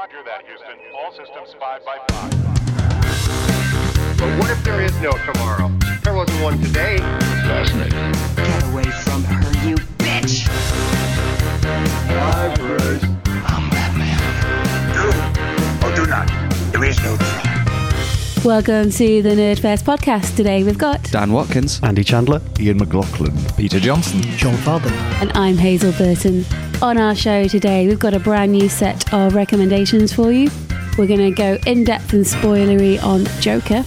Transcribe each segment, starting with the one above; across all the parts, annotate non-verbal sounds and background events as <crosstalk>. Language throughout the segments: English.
Roger that, Houston. All systems 5 by 5. But what if there is no tomorrow? There wasn't one today. Fascinating. Get away from her, you bitch! I'm Batman. Do or do not. There is no try. Welcome to the Nerdfest podcast. Today we've got, Dan Watkins. Andy Chandler. Ian McLaughlin. Peter Johnson. Jon Farthing. and I'm Hazel Burton. On our show today, we've got a brand new set of recommendations for you. We're going to go in depth and spoilery on Joker.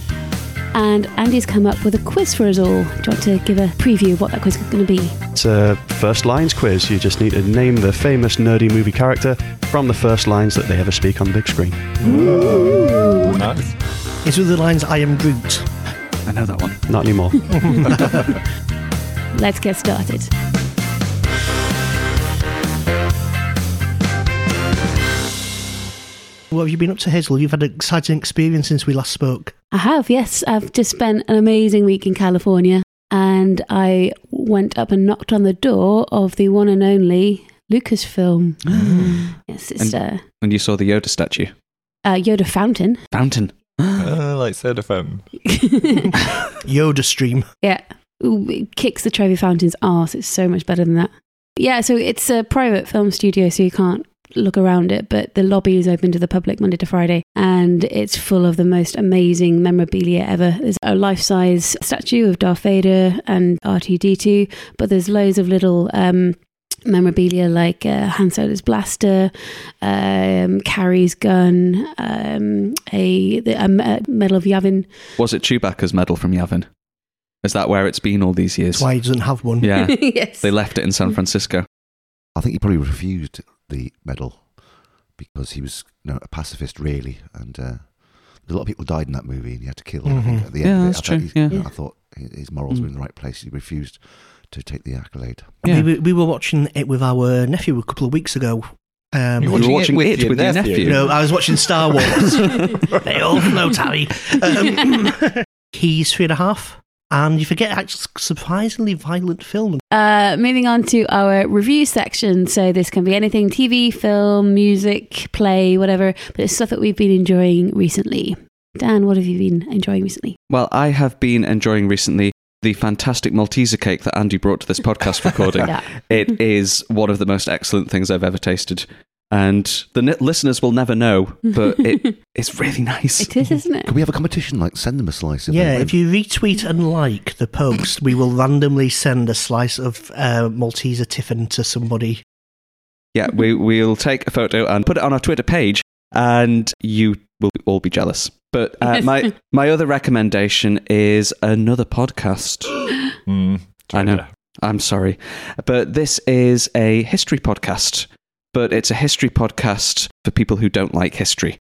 And Andy's come up with a quiz for us all. Do you want to give a preview of what that quiz is going to be? It's a first lines quiz. You just need to name the famous nerdy movie character from the first lines that they ever speak on the big screen. Nice. It's with the lines I am Groot. I know that one. Not anymore. <laughs> Let's get started. What have you been up to, Hazel? You've had an exciting experience since we last spoke. I have, yes. I've just spent an amazing week in California and I went up and knocked on the door of the one and only Lucasfilm. <gasps> yes, it's And- And you saw the Yoda statue. uh, uh, Yoda Fountain. Fountain. <gasps> Uh, like soda fountain. <laughs> Yoda stream. Yeah, Ooh, it kicks the Trevi Fountain's arse. It's so much better than that. Yeah, so it's a private film studio, so you can't look around it, but the lobby is open to the public Monday to Friday, and it's full of the most amazing memorabilia ever. There's a life size statue of Darth Vader and R2D2, but there's loads of little. Um, memorabilia like uh, Han Solo's blaster, um, Carrie's gun, um, a, a medal of Yavin. Was it Chewbacca's medal from Yavin? Is that where it's been all these years? That's why he doesn't have one. Yeah. <laughs> yes. they left it in San Francisco. I think he probably refused the medal because he was you know, a pacifist, really, and uh, a lot of people died in that movie, and he had to kill them. I think, Mhm. at the Yeah, end of it. that's I thought true, he- yeah. you know, I thought his his morals Mm. were in the right place. He refused to take the accolade. Yeah. We, were- we were watching it with our nephew a couple of weeks ago. Um, You You were watching with it with your nephew? nephew. no, I was watching Star Wars. <laughs> they all know Harry. Um, <laughs> <laughs> he's three and a half. And you forget, it's a surprisingly violent film. Uh, moving on to our review section. So this can be anything TV, film, music, play, whatever, but it's stuff that we've been enjoying recently. Dan, what have you been enjoying recently? Well, I have been enjoying recently the fantastic Malteser cake that Andy brought to this podcast <laughs> recording. Yeah. It is one of the most excellent things I've ever tasted. And the n- listeners will never know, but <laughs> it, it's really nice. It is, isn't it? Can we have a competition? Like, send them a slice. if Yeah, if you retweet and like the post, we will randomly send a slice of uh, Malteser Tiffin to somebody. Yeah, we, we'll take a photo and put it on our Twitter page, and you will all be jealous. But uh, <laughs> my, my other recommendation is another podcast. <gasps> Mm, I know. I'm sorry. But this is a history podcast, but it's a history podcast for people who don't like history.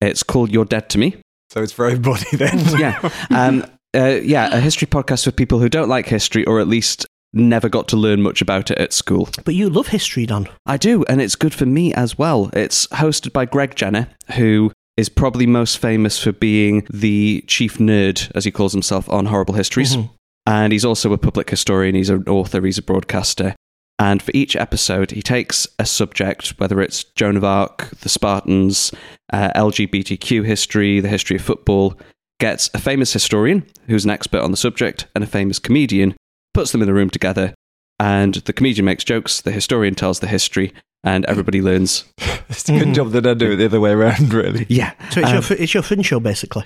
It's called You're Dead to Me. So it's for everybody <laughs> then. Yeah. Um, uh, yeah, a history podcast for people who don't like history or at least never got to learn much about it at school. But you love history, Dan. I do, and it's good for me as well. It's hosted by Greg Jenner, who is probably most famous for being the chief nerd, as he calls himself, on Horrible Histories. Mhm. And he's also a public historian, he's an author, he's a broadcaster. And for each episode, he takes a subject, whether it's Joan of Arc, the Spartans, uh, LGBTQ history, the history of football, gets a famous historian who's an expert on the subject and a famous comedian, puts them in the room together, and the comedian makes jokes, the historian tells the history, and everybody learns. <laughs> it's a good job that I do it the other way around, really. Yeah. So it's, Um, your, fr- it's your fringe show, basically.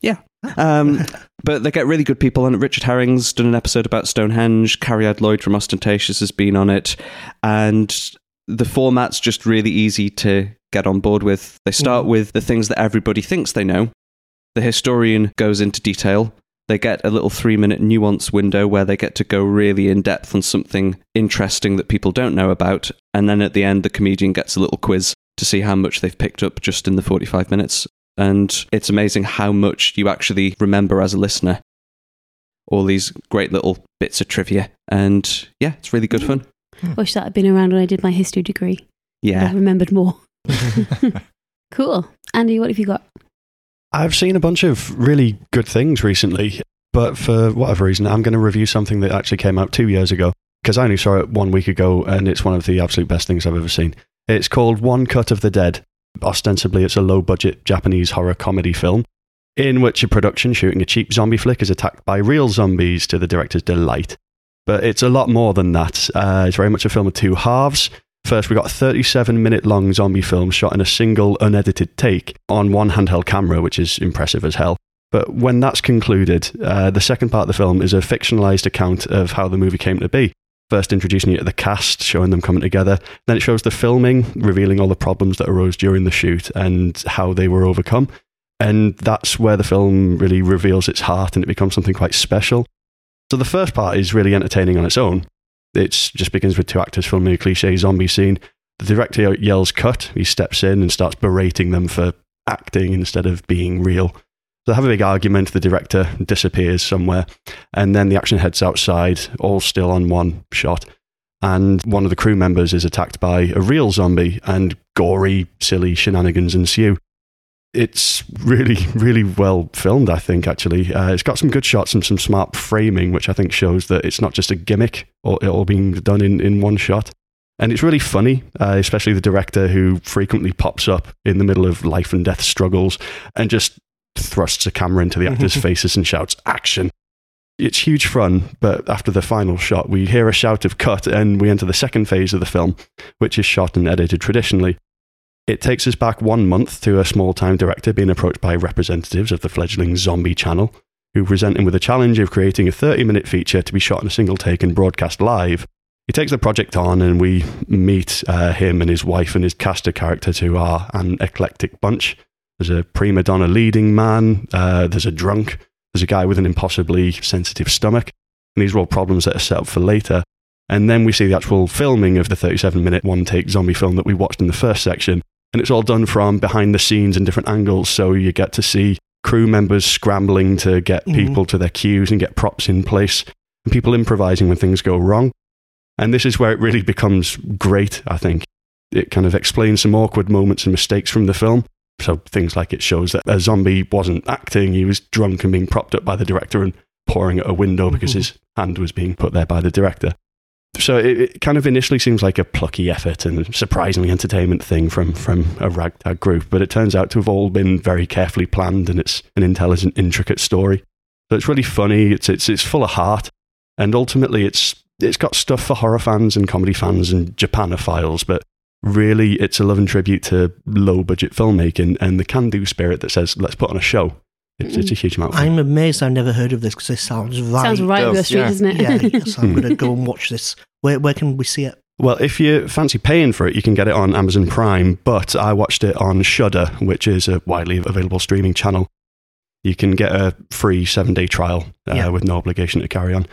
Yeah. Um, <laughs> but they get really good people on it. Richard Herring's done an episode about Stonehenge. Cariad Lloyd from Austentatious has been on it. And the format's just really easy to get on board with. They start Mhm. with the things that everybody thinks they know. The historian goes into detail. They get a little three minute nuance window where they get to go really in depth on something interesting that people don't know about. And then at the end, the comedian gets a little quiz to see how much they've picked up just in the 45 minutes. And it's amazing how much you actually remember as a listener. All these great little bits of trivia. And yeah, it's really good fun. Hmm. Wish that had been around when I did my history degree. Yeah. I remembered more. <laughs> <laughs> cool. Andy, what have you got? I've seen a bunch of really good things recently, but for whatever reason, I'm going to review something that actually came out two years ago because I only saw it one week ago and it's one of the absolute best things I've ever seen. It's called One Cut of the Dead. Ostensibly, it's a low budget Japanese horror comedy film in which a production shooting a cheap zombie flick is attacked by real zombies to the director's delight. But it's a lot more than that. Uh, it's very much a film of two halves. First, we got a 37 minute long zombie film shot in a single unedited take on one handheld camera, which is impressive as hell. But when that's concluded, uh, the second part of the film is a fictionalized account of how the movie came to be. First, introducing you to the cast, showing them coming together. Then it shows the filming, revealing all the problems that arose during the shoot and how they were overcome. And that's where the film really reveals its heart and it becomes something quite special. So the first part is really entertaining on its own. It just begins with two actors filming a cliche zombie scene. The director yells cut, he steps in and starts berating them for acting instead of being real. They have a big argument, the director disappears somewhere, and then the action heads outside, all still on one shot. And one of the crew members is attacked by a real zombie, and gory, silly shenanigans ensue it's really, <laughs> really well filmed, I think, actually. Uh, it's got some good shots and some smart framing, which I think shows that it's not just a gimmick or it all being done in, in one shot. And it's really funny, uh, especially the director who frequently pops up in the middle of life and death struggles and just thrusts a camera into the actors' <laughs> faces and shouts, action. It's huge fun, but after the final shot, we hear a shout of cut and we enter the second phase of the film, which is shot and edited traditionally. It takes us back one month to a small time director being approached by representatives of the fledgling Zombie Channel, who present him with a challenge of creating a 30 minute feature to be shot in a single take and broadcast live. He takes the project on, and we meet uh, him and his wife and his cast of characters, who are an eclectic bunch. There's a prima donna leading man, uh, there's a drunk, there's a guy with an impossibly sensitive stomach, and these are all problems that are set up for later. And then we see the actual filming of the 37 minute one take zombie film that we watched in the first section, and it's all done from behind the scenes and different angles. So you get to see crew members scrambling to get Mhm. people to their cues and get props in place, and people improvising when things go wrong. And this is where it really becomes great, I think. It kind of explains some awkward moments and mistakes from the film. So things like it shows that a zombie wasn't acting, he was drunk and being propped up by the director and pouring at a window because Mhm. his hand was being put there by the director. So it, it kind of initially seems like a plucky effort and surprisingly entertainment thing from from a ragtag group, but it turns out to have all been very carefully planned, and it's an intelligent, intricate story. So it's really funny. It's it's it's full of heart, and ultimately it's it's got stuff for horror fans and comedy fans and Japanophiles, but really it's a loving tribute to low budget filmmaking and the can do spirit that says let's put on a show. It's, it's a huge amount. Of. I'm amazed I've never heard of this because this sounds right. Sounds right up your does, street, yeah. doesn't it? Yeah, <laughs> yes, I'm going to go and watch this. Where, where can we see it? Well, if you fancy paying for it, you can get it on Amazon Prime, but I watched it on Shudder, which is a widely available streaming channel. You can get a free seven day trial uh, Yeah. with no obligation to carry on.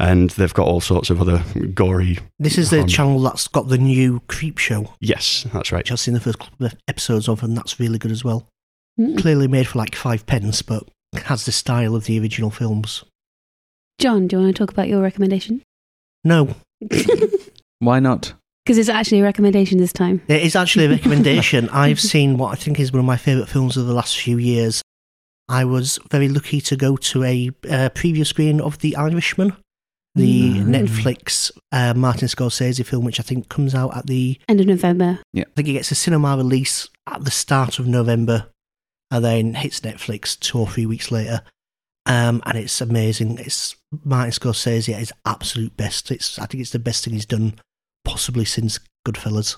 And they've got all sorts of other gory. This is the channel that's got the new Creepshow, Yes, that's right. which I've seen the first couple of episodes of, and that's really good as well. Mm. Clearly made for like five pence, but has the style of the original films. Jon, do you want to talk about your recommendation? No, <laughs> Why not? Because it's actually a recommendation this time. it is actually a recommendation. <laughs> I've seen what I think is one of my favourite films of the last few years. I was very lucky to go to a uh, preview screen of The Irishman, the Mm. Netflix uh, Martin Scorsese film, which I think comes out at the End of November. Yeah, I think it gets a cinema release at the start of November and then hits Netflix two or three weeks later. Um, and it's amazing. It's Martin Scorsese at his absolute best. It's I think it's the best thing he's done possibly since Goodfellas.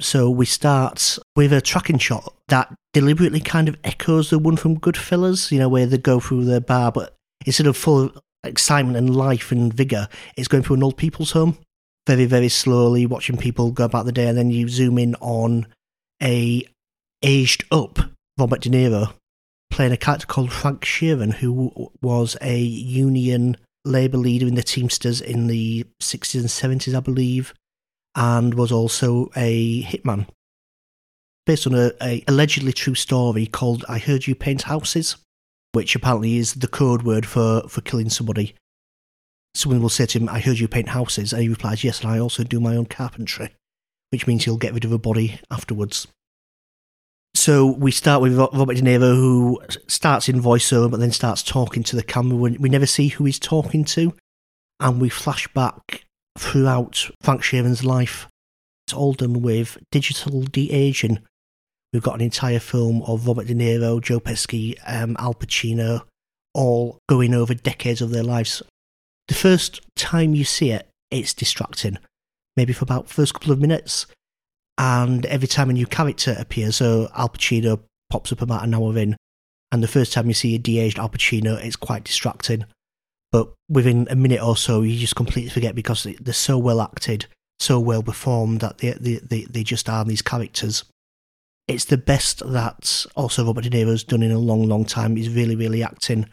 So we start with a tracking shot that deliberately kind of echoes the one from Goodfellas, you know, where they go through the bar, but instead of full of excitement and life and vigour, it's going through an old people's home very, very slowly, watching people go about the day, and then you zoom in on a aged up Robert De Niro playing a character called Frank Sheeran, who was a union labour leader in the Teamsters in the 60s and 70s, I believe, and was also a hitman. Based on a, a allegedly true story called I Heard You Paint Houses, which apparently is the code word for, for killing somebody someone will say to him, I heard you paint houses. And he replies, Yes, and I also do my own carpentry, which means he'll get rid of a body afterwards. So we start with Robert De Niro, who starts in voiceover, but then starts talking to the camera. We never see who he's talking to. And we flash back throughout Frank Sheeran's life. It's all done with digital de aging, We've got an entire film of Robert De Niro, Joe Pesci, um, Al Pacino, all going over decades of their lives. The first time you see it, it's distracting. Maybe for about first couple of minutes, and every time a new character appears, so Al Pacino pops up about an hour in, and the first time you see a de-aged Al Pacino, it's quite distracting. But within a minute or so, you just completely forget because they- they're so well acted, so well performed that they, they, they, they just are these characters. It's the best that also Robert De Niro's done in a long, long time. He's really, really acting.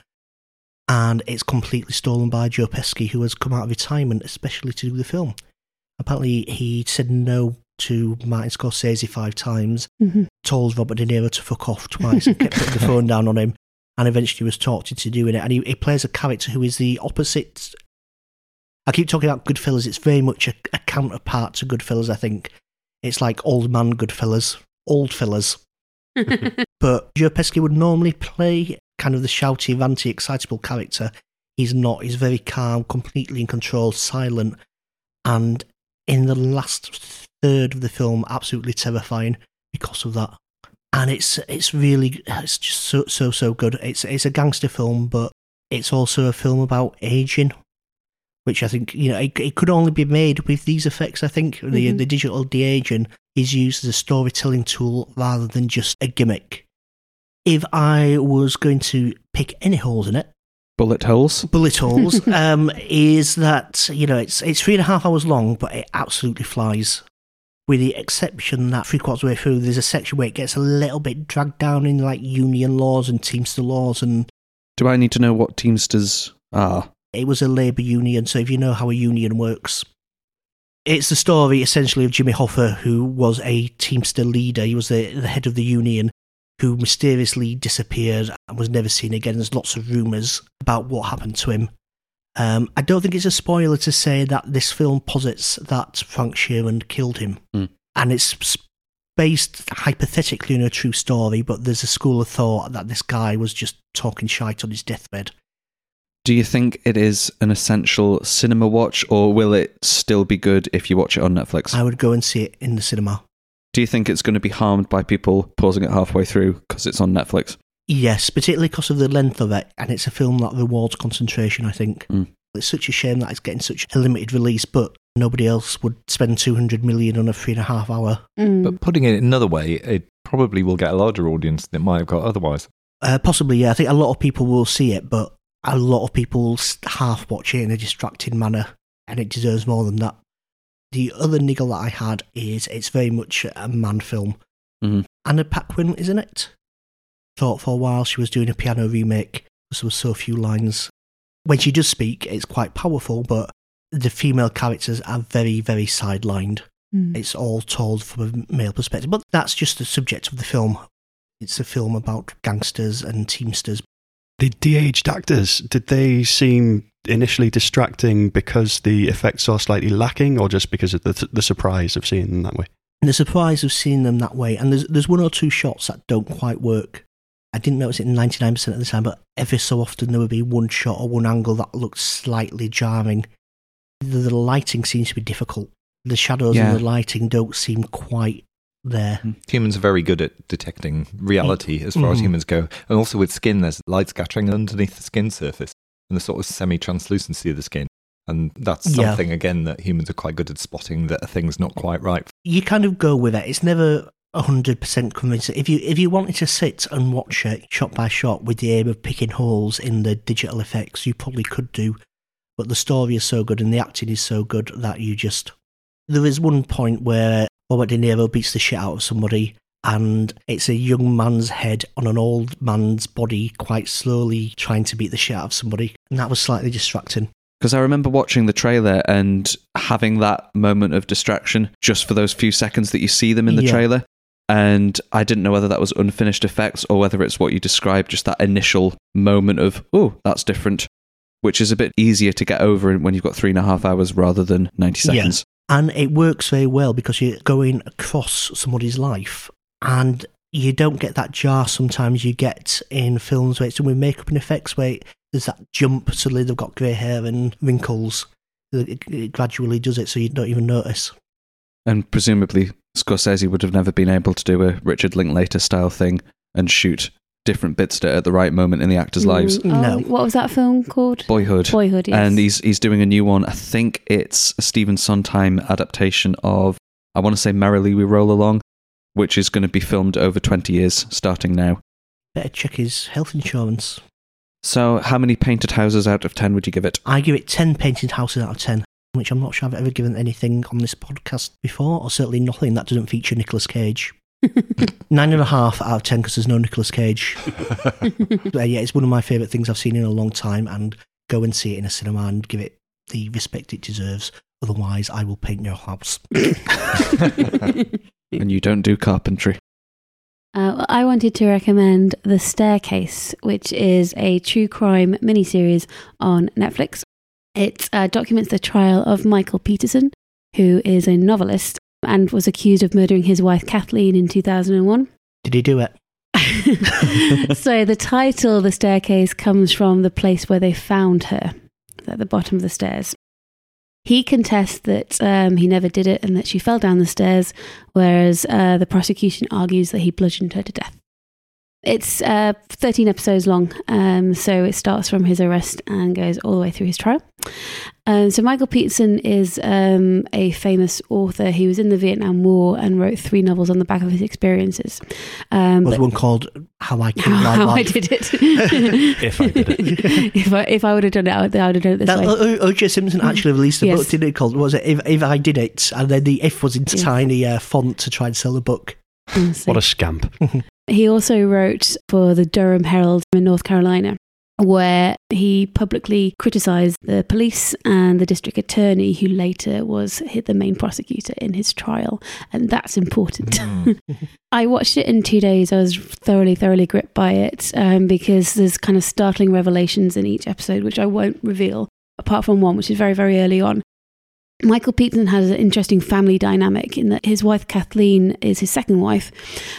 And it's completely stolen by Joe Pesci, who has come out of retirement especially to do the film. Apparently, he said no to Martin Scorsese five times, Mhm. told Robert De Niro to fuck off twice, and kept putting the <laughs> phone down on him, and eventually was talked into doing it. And he, he plays a character who is the opposite. I keep talking about Goodfellas. It's very much a, a counterpart to Goodfellas. I think it's like old man Goodfellas, old fillers. <laughs> But Joe Pesci would normally play kind of the shouty, ranty, excitable character. He's not. He's very calm, completely in control, silent, and in the last third of the film, absolutely terrifying because of that. And it's it's really it's just so so so good. It's it's a gangster film, but it's also a film about aging, which I think you know it, it could only be made with these effects. I think the Mhm. the digital de aging is used as a storytelling tool rather than just a gimmick. If I was going to pick any holes in it, Bullet holes. bullet holes, <laughs> um, is that you know it's it's three and a half hours long, but it absolutely flies. With the exception that three quarters of the way through, there's a section where it gets a little bit dragged down in like union laws and Teamster laws, and Do I need to know what Teamsters are? it was a labour union. So if you know how a union works, it's the story essentially of Jimmy Hoffa, who was a Teamster leader. He was the, the head of the union, who mysteriously disappeared and was never seen again. There's lots of rumours about what happened to him. Um, I don't think it's a spoiler to say that this film posits that Frank Sheeran killed him. Hmm. And it's based hypothetically on a true story, but there's a school of thought that this guy was just talking shite on his deathbed. Do you think it is an essential cinema watch, or will it still be good if you watch it on Netflix? I would go and see it in the cinema. Do you think it's going to be harmed by people pausing it halfway through because it's on Netflix? Yes, particularly because of the length of it, and it's a film that rewards concentration. I think Mm. it's such a shame that it's getting such a limited release, but nobody else would spend two hundred million on a three and a half hour. Mm. But putting it another way, it probably will get a larger audience than it might have got otherwise. Uh, possibly, yeah. I think a lot of people will see it, but a lot of people half watch it in a distracted manner, and it deserves more than that. The other niggle that I had is it's very much a man film. Mhm. Anna Paquin, isn't it? Thought for a while she was doing a piano remake because there were so few lines. When she does speak, it's quite powerful, but the female characters are very, very sidelined. Mm. It's all told from a male perspective, but that's just the subject of the film. It's a film about gangsters and teamsters. The de-aged actors, did they seem initially distracting because the effects are slightly lacking, or just because of the, the surprise of seeing them that way? The surprise of seeing them that way, and there's there's one or two shots that don't quite work. I didn't notice it 99% of the time, but every so often there would be one shot or one angle that looked slightly jarring. The, the lighting seems to be difficult. The shadows Yeah. and the lighting don't seem quite there. Humans are very good at detecting reality as far as Mhm. humans go. And also with skin, there's light scattering underneath the skin surface and the sort of semi translucency of the skin. And that's Yeah. something, again, that humans are quite good at spotting that a thing's not quite right. you kind of go with it. It's never hundred percent convincing. If you if you wanted to sit and watch it shot by shot with the aim of picking holes in the digital effects, you probably could do. But the story is so good and the acting is so good that you just. There is one point where Robert De Niro beats the shit out of somebody, and it's a young man's head on an old man's body, quite slowly trying to beat the shit out of somebody, and that was slightly distracting. Because I remember watching the trailer and having that moment of distraction just for those few seconds that you see them in the Yeah. trailer. And I didn't know whether that was unfinished effects or whether it's what you described, just that initial moment of, oh, that's different, which is a bit easier to get over when you've got three and a half hours rather than 90 Yeah. seconds. And it works very well because you're going across somebody's life and you don't get that jar sometimes you get in films where it's done with makeup and effects where there's that jump, suddenly they've got grey hair and wrinkles. It, it gradually does it so you don't even notice. And presumably Scorsese would have never been able to do a Richard Linklater style thing and shoot different bits to at the right moment in the actors' lives. Mm, oh, No. What was that film called? Boyhood. Boyhood, yes. And he's he's doing a new one. I think it's a Stephen Sondheim adaptation of I want to say Merrily We Roll Along, which is going to be filmed over 20 years starting now. Better check his health insurance. So, how many painted houses out of 10 would you give it? I give it 10 painted houses out of 10, which I'm not sure I've ever given anything on this podcast before, or certainly nothing that doesn't feature Nicolas Cage. <laughs> Nine and a half out of 10 because there's no Nicolas Cage. <laughs> But, uh, yeah, it's one of my favourite things I've seen in a long time, and go and see it in a cinema and give it the respect it deserves. Otherwise, I will paint your house. <laughs> And you don't do carpentry. Uh, well, I wanted to recommend The Staircase, which is a true crime miniseries on Netflix. It uh, documents the trial of Michael Peterson, who is a novelist and was accused of murdering his wife Kathleen in 2001. Did he do it? <laughs> <laughs> so the title, The Staircase, comes from the place where they found her, at the bottom of the stairs. He contests that um, he never did it and that she fell down the stairs, whereas uh, the prosecution argues that he bludgeoned her to death. It's uh, 13 episodes long, um, so it starts from his arrest and goes all the way through his trial. Um, so, Michael Peterson is um, a famous author. He was in the Vietnam War and wrote three novels on the back of his experiences. Um, Was but- one called How I Killed My how I did it. <laughs> If I did it. <laughs> if I if I would have done it, I would, I would have done it this That, way. O.J. Simpson actually released a Yes. book, didn't it? Called was it if, if I Did It, and then the if was in Yes. tiny uh, font to try and sell the book. Honestly. What a scamp. <laughs> He also wrote for the Durham Herald in North Carolina, where he publicly criticised the police and the district attorney, who later was hi- the main prosecutor in his trial. And that's important. <laughs> <laughs> I watched it in two days. I was thoroughly, thoroughly gripped by it um, because there's kind of startling revelations in each episode, which I won't reveal, apart from one, which is very, very early on. Michael Peterson has an interesting family dynamic in that his wife Kathleen is his second wife.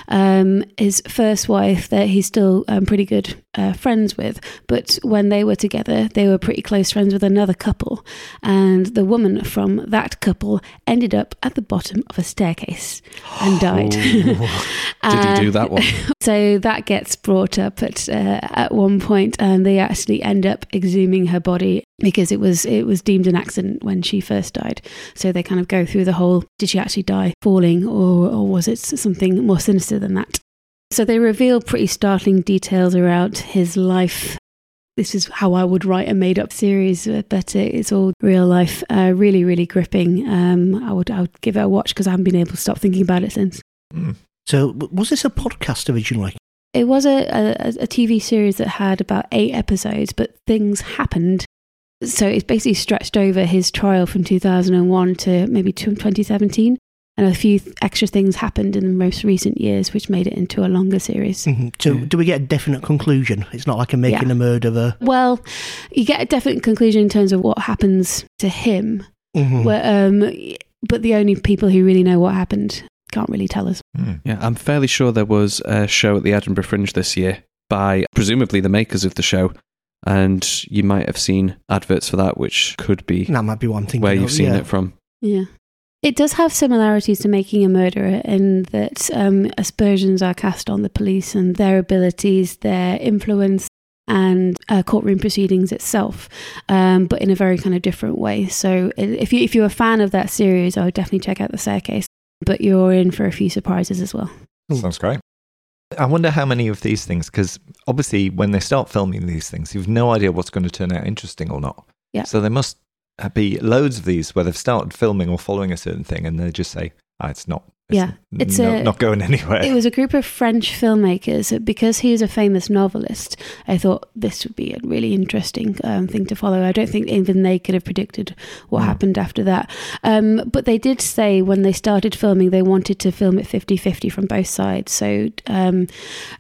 Um, his first wife, that he's still um, pretty good uh, friends with, but when they were together, they were pretty close friends with another couple, and the woman from that couple ended up at the bottom of a staircase and died. <laughs> Did he do that one? <laughs> So that gets brought up at uh, at one point, and they actually end up exhuming her body because it was it was deemed an accident when she first died. So they kind of go through the whole: did she actually die falling, or or was it something more sinister than that? So they reveal pretty startling details around his life. This is how I would write a made-up series, uh, but it's all real life. Uh, really, really gripping. Um, I would I would give it a watch because I haven't been able to stop thinking about it since. So, was this a podcast originally? It was a, a, a TV series that had about eight episodes, but things happened. So it's basically stretched over his trial from 2001 to maybe to 2017. And a few th- extra things happened in the most recent years, which made it into a longer series. Mhm. So, do we get a definite conclusion? It's not like a making Yeah. a murderer. Well, you get a definite conclusion in terms of what happens to him, Mhm. where, um, but the only people who really know what happened can't really tell us. Yeah, I'm fairly sure there was a show at the Edinburgh Fringe this year by presumably the makers of the show, and you might have seen adverts for that, which could be That might be one thing. where you've seen it from. Yeah. It does have similarities to Making a Murderer in that um, aspersions are cast on the police and their abilities, their influence, and uh, courtroom proceedings itself, um, but in a very kind of different way. So, if, you, if you're a fan of that series, I would definitely check out The Staircase, but you're in for a few surprises as well. Sounds great. I wonder how many of these things, because obviously when they start filming these things, you've no idea what's going to turn out interesting or not. Yeah. So there must be loads of these where they've started filming or following a certain thing, and they just say, ah, "It's not." Yeah, it's no- a- not going <laughs> anywhere. It was a group of French filmmakers. Because he is a famous novelist, I thought this would be a really interesting um, thing to follow. I don't think even they could have predicted what Mm. happened after that. Um, but they did say when they started filming, they wanted to film it 50 50 from both sides. So um,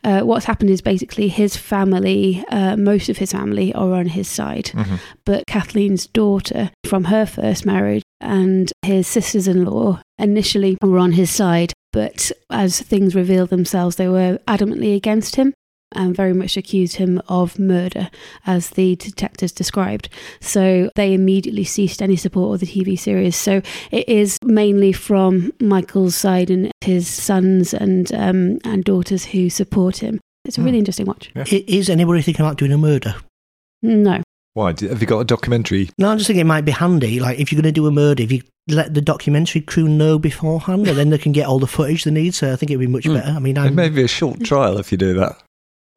uh, what's happened is basically his family, uh, most of his family, are on his side Mhm. but Kathleen's daughter from her first marriage and his sisters in law initially were on his side, but as things revealed themselves, they were adamantly against him. and very much accused him of murder, as the detectives described. So they immediately ceased any support of the TV series. So it is mainly from Michael's side and his sons and um, and daughters who support him. It's a really interesting watch. I- Is anybody thinking about doing a murder? No. Why? Have you got a documentary? No, I'm just thinking it might be handy. Like if you're going to do a murder, if you let the documentary crew know beforehand, and then they can get all the footage they need. So I think it'd be much Hmm. better. I mean, It I'm, may be a short trial if you do that.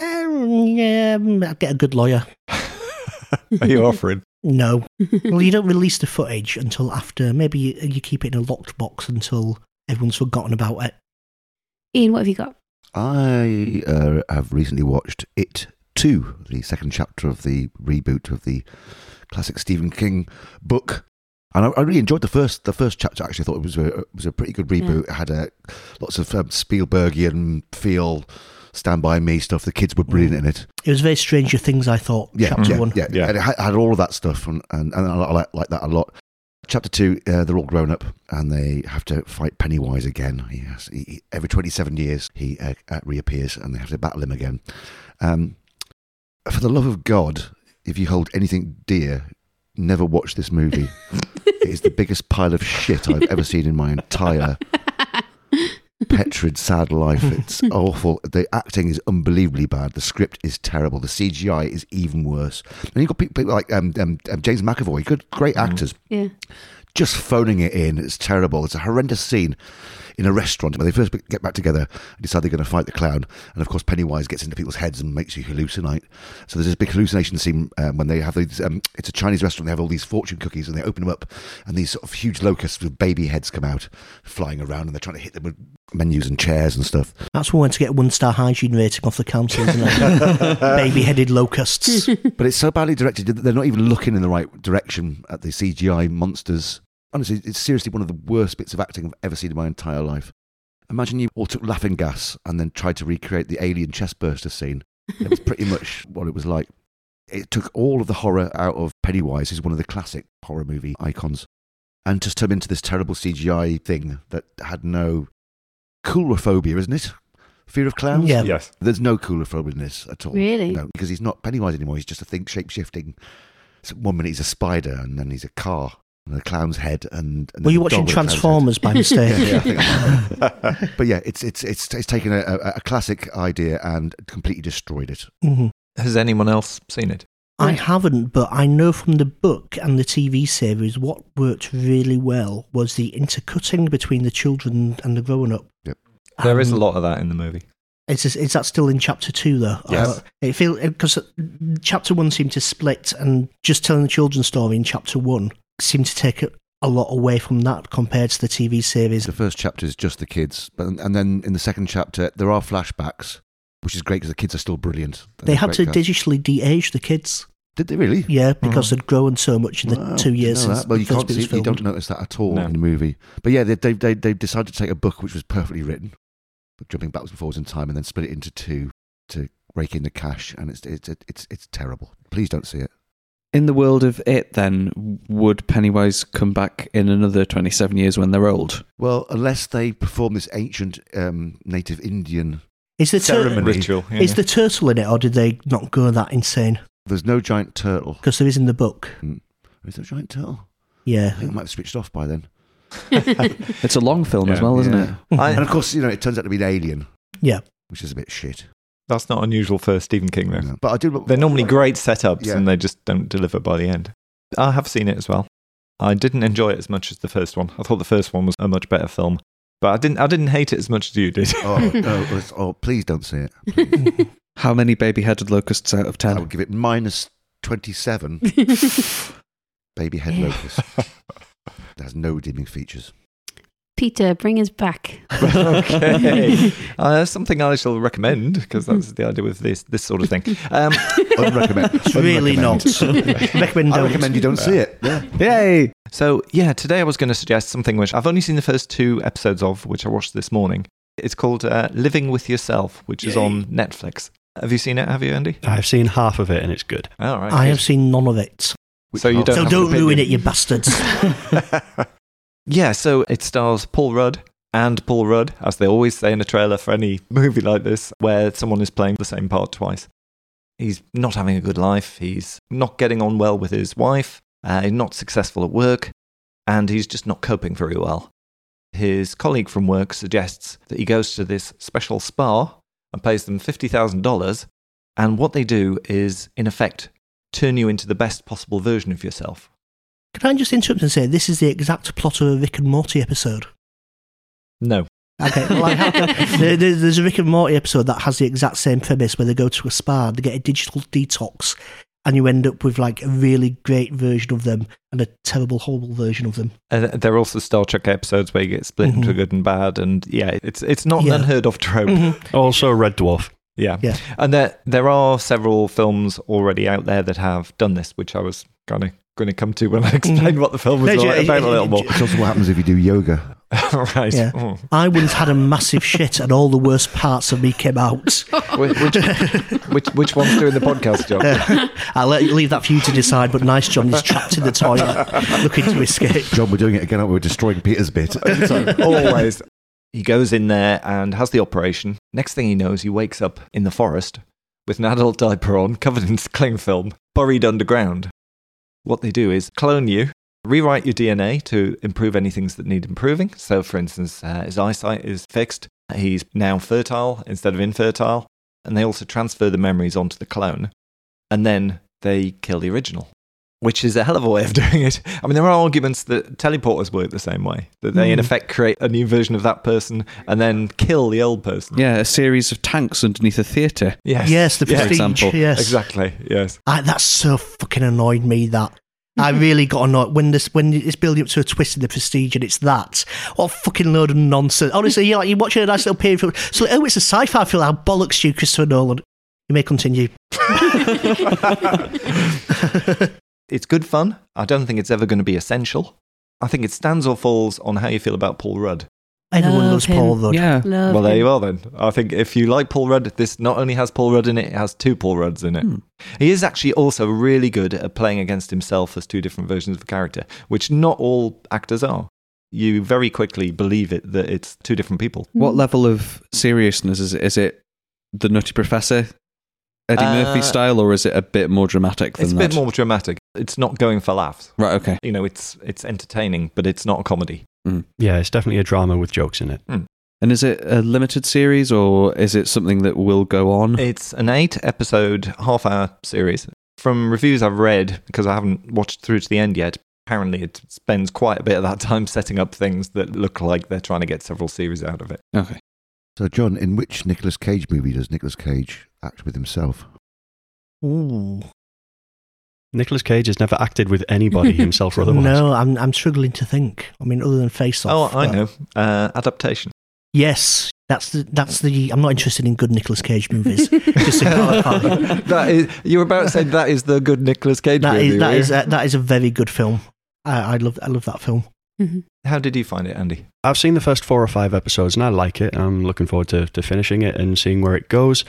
Um, yeah, I'd get a good lawyer. <laughs> Are you offering? No. <laughs> well, you don't release the footage until after. Maybe you, you keep it in a locked box until everyone's forgotten about it. Ian, what have you got? I uh, have recently watched It 2, the second chapter of the reboot of the classic Stephen King book. And I, I really enjoyed the first the first chapter. Actually, I thought it was a it was a pretty good reboot. It had a, lots of um, Spielbergian feel, Stand by Me stuff. The kids were brilliant in it. It was very Stranger Things, I thought. Yeah, chapter yeah, one. yeah, Yeah. And it had, had all of that stuff, and and, and I like, like that a lot. Chapter two, uh, they're all grown up and they have to fight Pennywise again. He has, he, he- every 27 years, he uh, uh, reappears and they have to battle him again. Um, for the love of God, if you hold anything dear, never watch this movie. it is the <laughs> biggest pile of shit I've ever seen in my entire Petrid sad life. It's awful. The acting is unbelievably bad. The script is terrible. The CGI is even worse. And you've got people, like um, um, um, James McAvoy, good, great actors, Yeah. just phoning it in. It's terrible. It's a horrendous scene in a restaurant where they first get back together and decide they're going to fight the clown. And of course, Pennywise gets into people's heads and makes you hallucinate. So there's this big hallucination scene um, when they have these. Um, it's a Chinese restaurant. They have all these fortune cookies and they open them up, and these sort of huge locusts with baby heads come out, flying around, and they're trying to hit them with menus and chairs and stuff. That's one way to get one star hygiene rating off the council, isn't it? <laughs> Baby headed locusts. but it's so badly directed that they're not even looking in the right direction at the CGI monsters. Honestly, it's seriously one of the worst bits of acting I've ever seen in my entire life. Imagine you all took laughing gas and then tried to recreate the alien chestburster scene. It was pretty much <laughs> what it was like. It took all of the horror out of Pennywise, who's one of the classic horror movie icons, and just turned into this terrible CGI thing that had no coulrophobia, isn't it? Fear of clowns? Yeah. Yes. There's no coulrophobia in this at all. Really? No, because he's not Pennywise anymore. He's just a thing shape shifting. So one minute he's a spider, and then he's a car, and a clown's head, and. and Were you a watching dog with a clown's head. Transformers by <laughs> mistake? Yeah, yeah, <laughs> but yeah, it's it's it's it's taken a, a, a classic idea and completely destroyed it. Mhm. Has anyone else seen it? I haven't, but I know from the book and the TV series what worked really well was the intercutting between the children and the grown up. Yep. There is a lot of that in the movie. Is, this- is that still in chapter two though? Yes. Uh, it feel because chapter one seemed to split, and just telling the children's story in chapter one seemed to take a, lot away from that compared to the TV series. The first chapter is just the kids, but and then in the second chapter there are flashbacks, which is great because the kids are still brilliant. They They're had to digitally de-age the kids. Did they really? Yeah, because uh-huh. they'd grown so much in the Wow, two years since. Well, you can't see, you don't notice that at all No. in the movie. But yeah, they they they, they decided to take a book which was perfectly written, jumping backwards and forwards in time, and then split it into two to rake in the cash, and it's it's it's it's terrible. Please don't see it. In the world of it, then, would Pennywise come back in another 27 years when they're old? Well, unless they perform this ancient um, native Indian Is the tur- ceremony, Ritual. yeah. is the turtle in it, or did they not go that insane? there's no giant turtle. Because there is in the book. Is there a giant turtle? Yeah. I think I might have switched off by then. <laughs> It's a long film as Yeah. well, isn't Yeah. it? I- And of course, you know, it turns out to be an alien, Yeah. which is a bit shit. That's not unusual for Stephen King, though. No. But I do. They're normally great setups Yeah. and they just don't deliver by the end. I have seen it as well. I didn't enjoy it as much as the first one. I thought the first one was a much better film. But I didn't I didn't hate it as much as you did. Oh, no, oh, <laughs> it's- oh, please don't see it. <laughs> How many baby headed locusts out of ten? I 10? would give it minus 27 <laughs> baby head locust. It has no redeeming features. Peter, bring us back. <laughs> okay. <laughs> Uh, something I shall recommend because that's the idea with this this sort of thing. Um, <laughs> Unrecommend. It's really not. recommend I recommend you don't see it. Yeah. Yay! So, yeah, today I was going to suggest something which I've only seen the first two episodes of, which I watched this morning. It's called uh, Living with Yourself, which is on Netflix. Have you seen it? Have you, Andy? I've seen half of it and it's good. All right. I good. have seen none of it. So you don't So don't ruin it, you bastards. Yeah, so it stars Paul Rudd and Paul Rudd, as they always say in a trailer for any <laughs> movie like this, where someone is playing the same part twice. He's not having a good life. He's not getting on well with his wife. Uh, he's not successful at work. And he's just not coping very well. His colleague from work suggests that he goes to this special spa and pays them $50,000. And what they do is, in effect, turn you into the best possible version of yourself. Can I just interrupt and say this is the exact plot of a Rick and Morty episode? No. Okay, well, I have <laughs> there- there- there's a Rick and Morty episode that has the exact same premise where they go to a spa, they get a digital detox, and you end up with like a really great version of them and a terrible, horrible version of them. Uh, there are also Star Trek episodes where you get split into Mhm. good and bad, and yeah, it's it's not Yeah. an unheard of trope. Mhm. Also, Red Dwarf. Yeah. Yeah. And there there are several films already out there that have done this, which I was kind of going to come to when I <laughs> explained what the film was No, all about a little more. It's also what happens if you do yoga. <laughs> right. Yeah. Oh. I once had a massive shit and all the worst parts of me came out. <laughs> Which, which, which which one's doing the podcast, Jon? I'll let, leave that for you to decide, but nice Jon is trapped in the toilet looking to escape. Jon, we're doing it again. we? We're destroying Peter's bit. Always. He goes in there and has the operation. Next thing he knows, he wakes up in the forest with an adult diaper on, covered in cling film, buried underground. What they do is clone you, rewrite your DNA to improve any things that need improving. So, for instance, uh, his eyesight is fixed. He's now fertile instead of infertile. And they also transfer the memories onto the clone. And then they kill the original, which is a hell of a way of <laughs> doing it. I mean, there are arguments that teleporters work the same way, that they in Mm. effect create a new version of that person and then kill the old person. Yeah, a series of tanks underneath a theatre. Yes. Yes, the Yeah, prestige. example. Yes, Exactly. Yes. I, that so fucking annoyed me. That I really got annoyed when this when it's building up to a twist in the prestige and it's that. What a fucking load of nonsense! Honestly, you're like you're watching a nice little period film. So oh, it's a sci-fi film. How bollocks you, Christopher Nolan. You may continue. <laughs> <laughs> It's good fun. I don't think it's ever going to be essential. I think it stands or falls on how you feel about Paul Rudd. Everyone Love loves him. Paul Rudd. Yeah. Love well, there him. you are then. I think if you like Paul Rudd, this not only has Paul Rudd in it, it has two Paul Rudds in it. Hmm. He is actually also really good at playing against himself as two different versions of a character, which not all actors are. You very quickly believe it that it's two different people. What level of seriousness is it? Is it the Nutty Professor, Eddie Uh, Murphy style, or is it a bit more dramatic than It's a that? bit more dramatic. It's not going for laughs. Right. Okay. You know, it's it's entertaining, but it's not a comedy. Yeah, it's definitely a drama with jokes in it. And is it a limited series, or is it something that will go on? It's an eight episode, half hour series. From reviews I've read, because I haven't watched through to the end yet, apparently it spends quite a bit of that time <laughs> setting up things that look like they're trying to get several series out of it. Okay. So, Jon, in which Nicolas Cage movie does Nicolas Cage act with himself? Ooh. Nicolas Cage has never acted with anybody <laughs> himself or otherwise. No, I'm I'm struggling to think. I mean, other than Face Off. Oh, I but- know. Uh, adaptation. Yes, that's the that's the. I'm not interested in good Nicolas Cage movies. <laughs> just to clarify. <laughs> that is, you were about to say that is the good Nicolas Cage That movie. is that were you? is a, that is a very good film. I, I love I love that film. Mhm. How did you find it, Andy? I've seen the first four or five episodes and I like it. I'm looking forward to, to finishing it and seeing where it goes.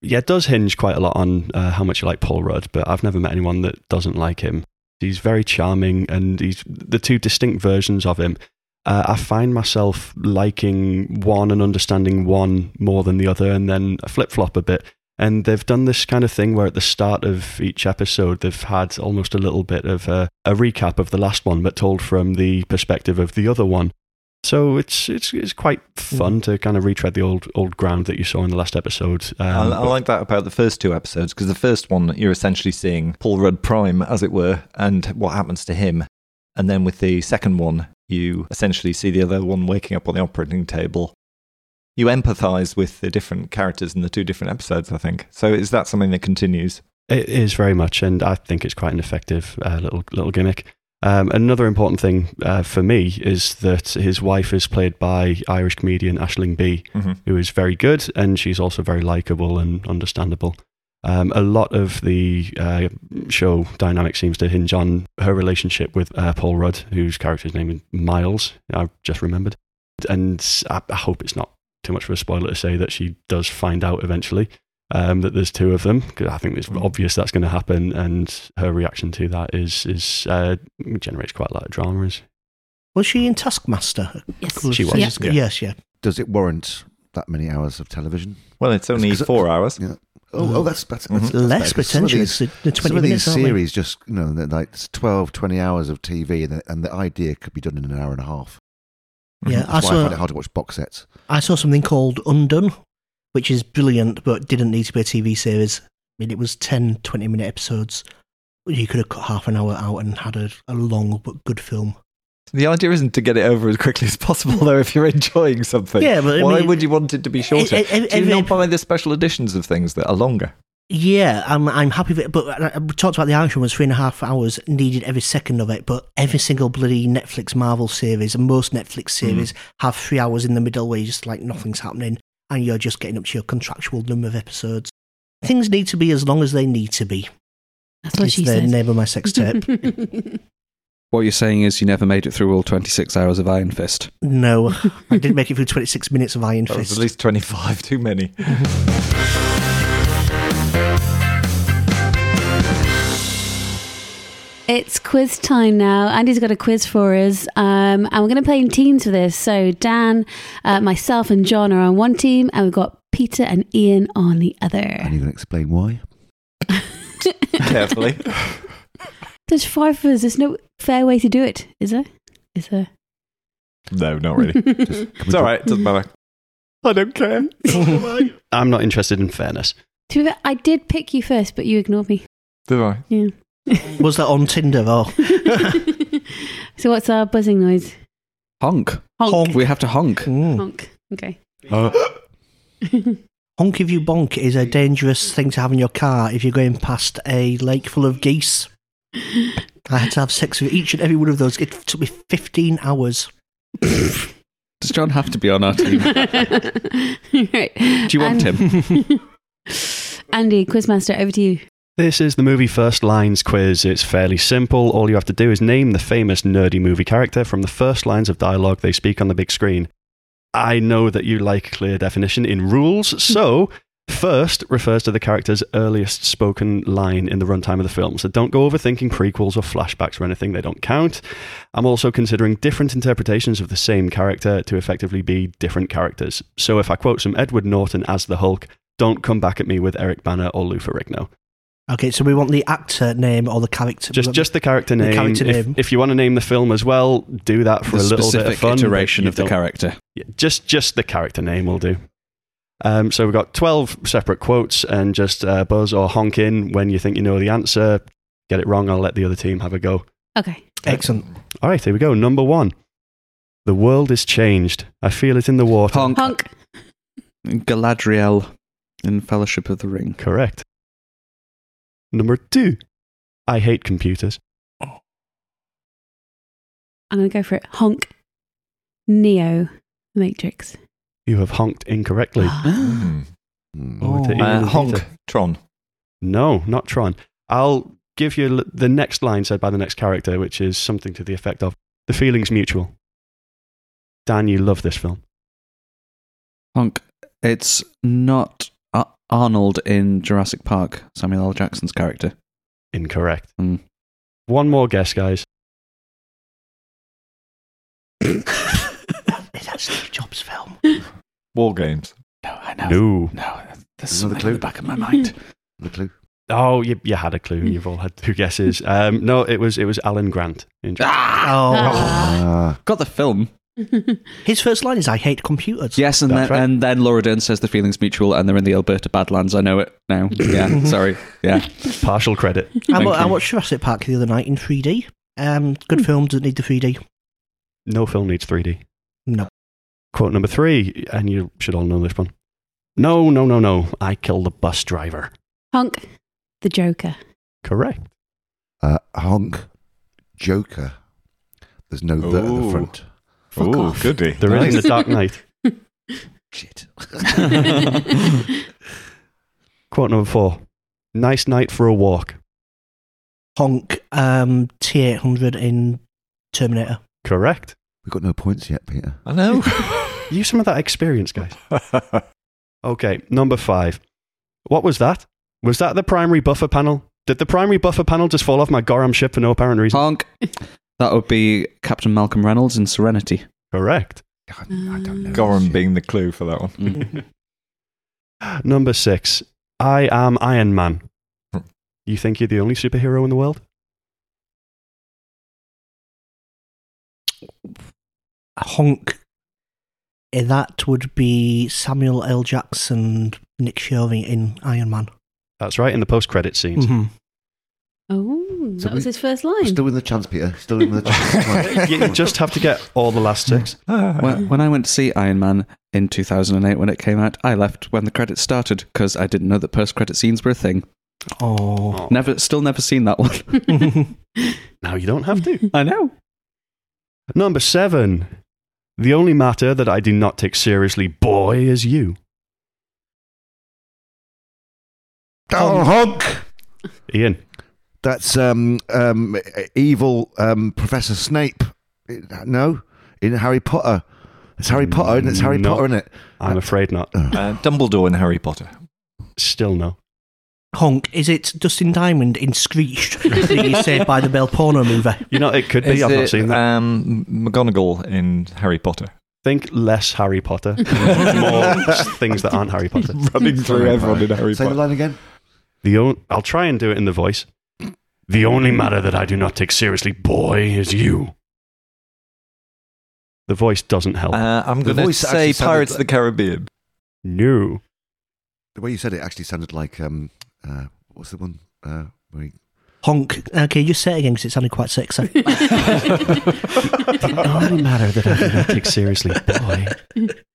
Yeah, it does hinge quite a lot on uh, how much you like Paul Rudd, but I've never met anyone that doesn't like him. He's very charming and he's the two distinct versions of him. Uh, I find myself liking one and understanding one more than the other and then flip flop a bit. And they've done this kind of thing where at the start of each episode, they've had almost a little bit of a, a recap of the last one, but told from the perspective of the other one. So it's it's it's quite fun to kind of retread the old old ground that you saw in the last episode. Um, I, I like that about the first two episodes because the first one you're essentially seeing Paul Rudd Prime, as it were, and what happens to him. And then with the second one, you essentially see the other one waking up on the operating table. You empathize with the different characters in the two different episodes, I think. So is that something that continues? It is very much, and I think it's quite an effective uh, little little gimmick. Um, another important thing uh, for me is that his wife is played by Irish comedian Aisling Bea, Mhm. who is very good, and she's also very likable and understandable. Um, a lot of the uh, show dynamic seems to hinge on her relationship with uh, Paul Rudd, whose character's name is Miles. I've just remembered, and I, I hope it's not too much of a spoiler to say that she does find out eventually um, that there's two of them because I think it's obvious that's going to happen, and her reaction to that is is uh, generates quite a lot of drama. Is Was she in Taskmaster? Yes. She was, seasons ago? yeah. Yes, yeah. Does it warrant that many hours of television? Well, it's only Because it- four hours. Yeah. Oh, oh that's, that's, that's, that's Less better, 'cause some of potentially. these- It's the, the 20 some of these aren't series just, you know, like it's 12, 20 hours of TV, and the, and the idea could be done in an hour and a half. Yeah, I That's why I saw, find it hard to watch box sets. I saw something called Undone, which is brilliant, but didn't need to be a TV series. I mean, it was 10, 20 minute episodes. You could have cut half an hour out and had a, a long but good film. The idea isn't to get it over as quickly as possible, though. If you're enjoying something, Yeah, but I why mean- would you want it to be shorter? Eh, Do you not buy the special editions of things that are longer? Yeah, I'm I'm happy with it. But uh, uh, I, I talked about the Irishman was three and a half hours, needed every second of it. But every single bloody Netflix Marvel series and most Netflix hmm. series have three hours in the middle where you just like nothing's happening and you're just getting up to your contractual number of episodes. Things need to be as long as they need to be. That's what It's she the said. name of my sex tape. <laughs> What you're saying is you never made it through all 26 hours of Iron Fist. no, <laughs> I didn't make it through 26 minutes of Iron That was Fist. at least 25 too many. <laughs> It's quiz time now. Andy's got a quiz for us, um, and we're going to play in teams for this. So Dan, uh, myself, and Jon are on one team, and we've got Peter and Ian on the And other. you're going to explain why? <laughs> Carefully. There's five of us. There's no fair way to do it, is there? Is there? No, not really. <laughs> Can we It's all right. It doesn't matter. I don't care. <laughs> I'm not interested in fairness. To be fair, I did pick you first, but you ignored me. Did I? Yeah. <laughs> Was that on Tinder or <laughs> so what's our buzzing noise? Honk. Honk. We have to honk. Mm. Honk. Okay. <laughs> honk if you bonk is a dangerous thing to have in your car if you're going past a lake full of geese? I had to have sex with each and every one of those. It took me 15 hours. Does Jon have to be on our team? right. Do you want And- him? Andy, Quizmaster, over to you. This is the movie First Lines quiz. It's fairly simple. All you have to do is name the famous nerdy movie character from the first lines of dialogue they speak on the big screen. I know that you like clear definition in rules, <laughs> so first refers to the character's earliest spoken line in the runtime of the film. So don't go overthinking prequels or flashbacks or anything, they don't count. I'm also considering different interpretations of the same character to effectively be different characters. So if I quote some Edward Norton as the Hulk, don't come back at me with Eric Bana or Lou Ferrigno. Okay, so we want the actor name or the character. Just just the character name. The name. character if, name. if you want to name the film as well, do that for the a little bit specific of fun. iteration of the character. Just just the character name will do. Um, so we've got twelve separate quotes, and just uh, buzz or honk in when you think you know the answer. Get it wrong, I'll let the other team have a go. Okay. Excellent. All right, here we go. Number one. The world is changed. I feel it in the water. Honk. Honk. Galadriel in Fellowship of the Ring. Correct. Number two. I hate computers. I'm going to go for it. Honk. Neo. The Matrix. You have honked incorrectly. <gasps> Hmm. Hmm. Over to Oh. Uh, honk. Tron. No, not Tron. I'll give you the next line said by the next character, which is something to the effect of The feeling's mutual. Dan, you love this film. Honk. It's not Ar- Arnold in Jurassic Park, Samuel L. Jackson's character. Incorrect. Hmm. One more guess, guys. <laughs> Is that Steve Jobs' film? <laughs> War Games. No, I know. No. No, there's Another something clue? in the back of my mind. <laughs> The clue. Oh, you, you had a clue. You've all had two guesses. Um, no, it was it was Alan Grant. In ah! Oh. Ah, Got the film. <laughs> His first line is I hate computers. Yes, and That's then, right. and then Laura Dern says the feeling's mutual, and they're in the Alberta Badlands. I know it now. <laughs> Yeah, sorry. Yeah. Partial credit. <laughs> I, Thank I you. watched Jurassic Park the other night in 3D. Um, good film, doesn't need the 3D. No film needs 3D. No. Quote number three, and you should all know this one. No, no, no, no. I killed the bus driver. Honk. The Joker. Correct. uh, honk. Joker. There's no the at the Ooh. front. Fuck Ooh, off. goody. There is in the Dark Knight. <laughs> Shit. <laughs> Quote number four. Nice night for a walk. Honk um, T800 in Terminator. Correct. We've got no points yet, Peter. I know. <laughs> Use some of that experience, guys. Okay, number five. What was that? Was that the primary buffer panel? Did the primary buffer panel just fall off my Gorram ship for no apparent reason? Honk. That would be Captain Malcolm Reynolds in Serenity. Correct. I, I don't know. Gorram being the clue for that one. <laughs> Number six. I am Iron Man. You think you're the only superhero in the world? Honk. Eh, That would be Samuel L. Jackson, Nick Fury in Iron Man. That's right, in the post credit scenes. Mhm. Oh, So that was we- his first line. Still with the chance, Peter. Still with the chance. <laughs> you just have to get all the last six. <laughs> When, ah. when I went to see Iron Man in 2008 when it came out, I left when the credits started because I didn't know that post credit scenes were a thing. Oh. oh. Never, still never seen that one. <laughs> Now you don't have to. I know. Number seven. The only matter that I do not take seriously, boy, is you. oh, honk! Ian. That's um, um, evil um, Professor Snape. No, in Harry Potter. It's Harry Potter, and it's Harry No. Potter, isn't it? I'm afraid not. Uh, Dumbledore in Harry Potter. Still no. Honk. Is it Dustin Diamond in Screeched <laughs> that you saved by the Bell porno movie? You know, it could be. Is I've it, not seen that. Um, McGonagall in Harry Potter. Think less Harry Potter. <laughs> More things that aren't Harry Potter. Running through everyone in Harry Say the line again. The on- I'll try and do it in the voice. The only matter that I do not take seriously, boy, is you. The voice doesn't help. Uh, I'm The going to voice say Pirates of like- the Caribbean. no. The way you said it actually sounded like um, uh, what's the one? Uh, where he, Honk. Okay, just say it again because it sounded quite sexy. <laughs> The only matter that I do not take seriously, boy,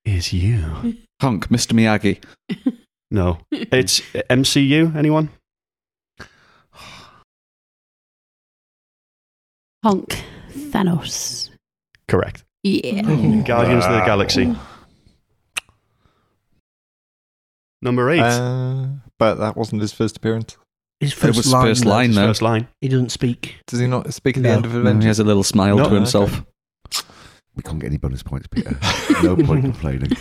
is you. Honk, Mr. Miyagi. No. It's MCU, anyone? Honk. Thanos. Correct. Yeah. <laughs> Guardians of the Galaxy. Number eight. Uh, but that wasn't his first appearance. His It first was line. first line, though. first line. He doesn't speak. Does he not speak at the No. end of No, Avengers? he has a little smile No, to himself. <laughs> we can't get any bonus points, Peter. <laughs> no point complaining.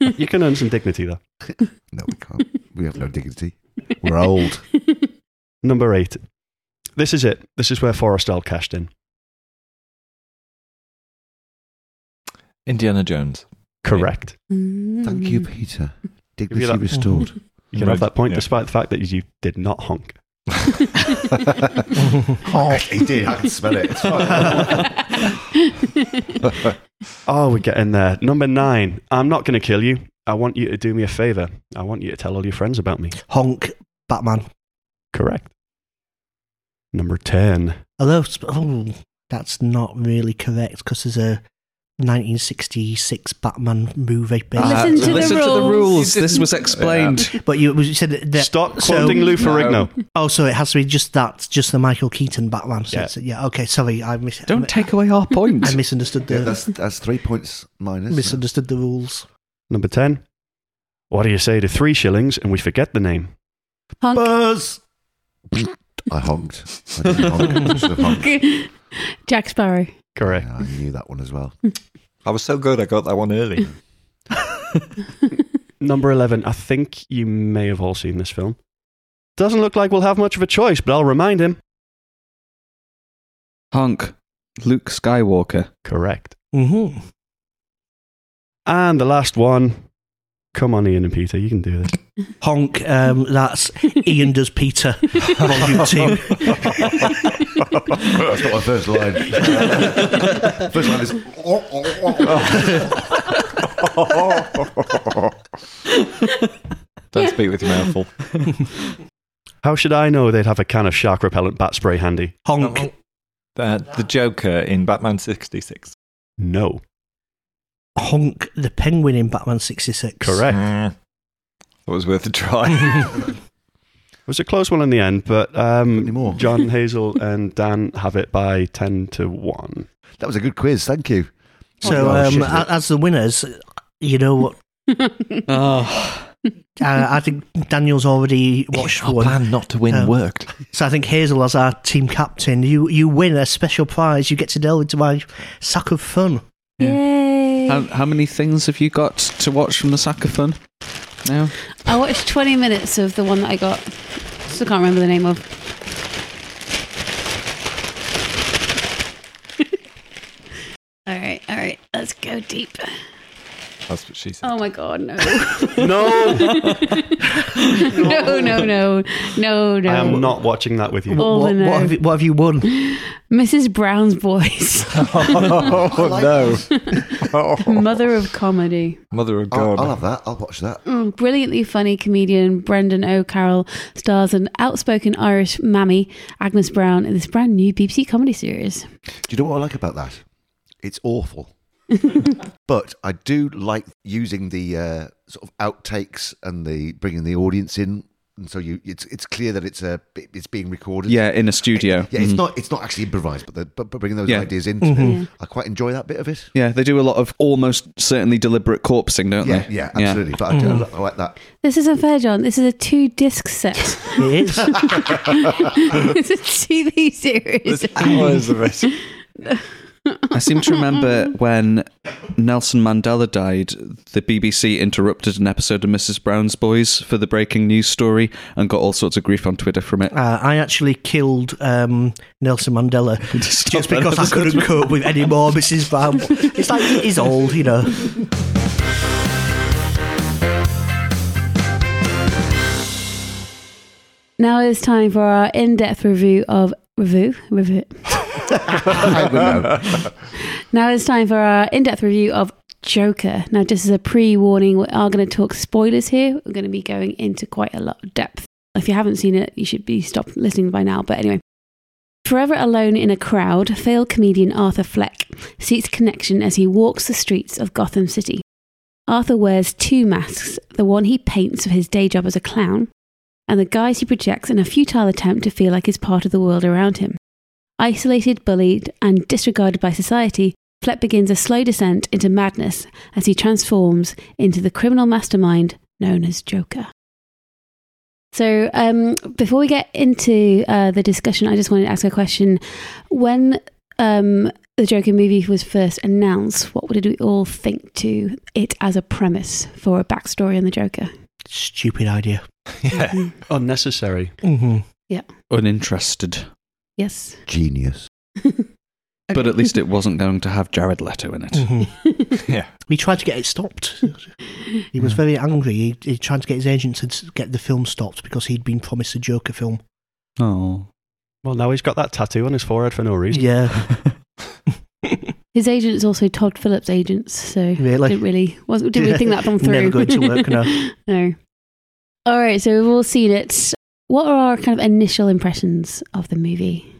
You can earn some dignity, though. No, we can't. We have no dignity. We're old. Number eight. This is it. This is where Forrestal cashed in. Indiana Jones. Correct. Mm. Thank you, Peter. <laughs> Dignity that- restored. <laughs> You can have that point Yeah. despite the fact that you did not honk. <laughs> oh, he did. I can smell it. It's fine. Oh, we're getting there. Number nine. I'm not going to kill you. I want you to do me a favor. I want you to tell all your friends about me. Honk. Batman. Correct. Number 10. Although, oh, that's not really correct because there's a 1966 Batman movie. based- Ah, Listen to the listen to the rules. rules. This was <laughs> explained. but you, you said that. that- Stop so- quoting Lou Ferrigno. Oh, so it has to be just that, just the Michael Keaton Batman. So Yeah. yeah. yeah. Okay. Sorry, I mis- Don't take away our point. <laughs> I misunderstood the Yeah, that's, that's three points minus. misunderstood the rules. Number 10. What do you say to three shillings and we forget the name? Honk. Buzz! I honked. I didn't honk. I should have honked. <laughs> Jack Sparrow. Correct. Yeah, I knew that one as well. I was so good, I got that one early. <laughs> Number 11. I think you may have all seen this film. Doesn't look like we'll have much of a choice, but I'll remind him. Honk, Luke Skywalker. Correct. Mm-hmm. And the last one. Come on, Ian and Peter, you can do this. Honk. Um, that's Ian does Peter. Volume two. That's not my first line. first line is. Don't speak with your mouth full. How should I know they'd have a can of shark repellent bat spray handy? Honk. Uh, the Joker in Batman 66. No. Honk. The Penguin in Batman 66. Correct. Mm. It was worth a try. <laughs> It was a close one in the end, but um, Jon, Hazel, and Dan have it by 10 to 1. That was a good quiz. Thank you. So, Oh, um, shit. as the winners, you know what? Oh, <laughs> Uh, I think Daniel's already watched Our one. plan not to win Um, worked. So I think Hazel, as our team captain, you you win a special prize. You get to delve into my sack of fun. Yay. how, how many things have you got to watch from the Sack of Fun I watched 20 minutes of the one that I got. Still can't remember the name of. <laughs> all right, all right, let's go deep. That's what she said. Oh my god, no. <laughs> No, no, no, no. No, no. I am not watching that with you. Oh, what, no. what, have you, what have you won? Mrs. Brown's Boys. <laughs> oh no! Mother of comedy. Mother of I'll, God. I'll have that. I'll watch that. Mm, brilliantly funny comedian Brendan O'Carroll stars an outspoken Irish mammy, Agnes Brown, in this brand new BBC comedy series. Do you know what I like about that? It's awful. <laughs> but I do like using the uh, sort of outtakes and the bringing the audience in, and so you it's it's clear that it's a it's being recorded. Yeah, in a studio. Yeah, it's Mhm. not it's not actually improvised, but the, but, but bringing those Yeah. ideas into Mhm. it, I quite enjoy that bit of it. Yeah, they do a lot of almost certainly deliberate corpsing, don't Yeah, they? yeah, absolutely. But I, do- I like that. This isn't fair, Jon. This is a two disc set. <laughs> It is. <laughs> it's a TV series. There's hours of it. I seem to remember <laughs> when Nelson Mandela died, the BBC interrupted an episode of Mrs. Brown's Boys for the breaking news story and got all sorts of grief on Twitter from it. Uh, I actually killed um, Nelson Mandela <laughs> just because I couldn't <laughs> cope with any more Mrs. Brown. It's like he's old, you know. Now it's time for our in-depth review of review review. <laughs> I would know. Now it's time for our in-depth review of Joker. Now, just as a pre-warning, we are going to talk spoilers here. We're going to be going into quite a lot of depth. If you haven't seen it, you should be stopped listening by now. But anyway, forever alone in a crowd, failed comedian Arthur Fleck seeks connection as he walks the streets of Gotham City. Arthur wears two masks: the one he paints for his day job as a clown, and the guise he projects in a futile attempt to feel like he's part of the world around him. Isolated, bullied, and disregarded by society, Fleck begins a slow descent into madness as he transforms into the criminal mastermind known as Joker. So, um, before we get into uh, the discussion, I just wanted to ask a question. When um, the Joker movie was first announced, what did we all think to it as a premise for a backstory on the Joker? Stupid idea. <laughs> Yeah. Unnecessary. hmm Yeah. Uninterested. Yes. Genius. <laughs> But at least it wasn't going to have Jared Leto in it. hmm <laughs> Yeah. He tried to get it stopped. He was very angry. He, he tried to get his agent to get the film stopped because he'd been promised a Joker film. Oh. Well, now he's got that tattoo on his forehead for no reason. Yeah, His agent is also Todd Phillips' agent, so really. didn't really wasn't didn't really think that come through. Never going to work, no. no. All right, so we've all seen it. What are our kind of initial impressions of the movie?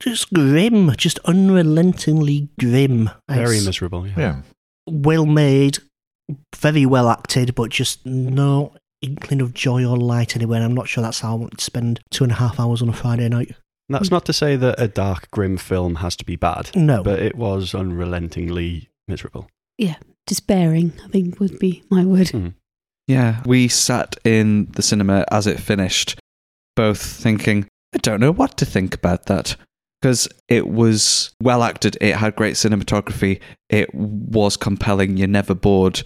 Just grim, just unrelentingly grim. Very It's miserable. Yeah. Yeah. well made, very well acted, but just no inkling of joy or light anywhere. I'm not sure that's how I want to spend two and a half hours on a Friday night. That's not to say that a dark, grim film has to be bad, No. but it was unrelentingly miserable. Yeah. Despairing, I think would be my word. Mm. Yeah, we sat in the cinema as it finished, both thinking, I don't know what to think about that. Because it was well acted, it had great cinematography, it was compelling, you're never bored.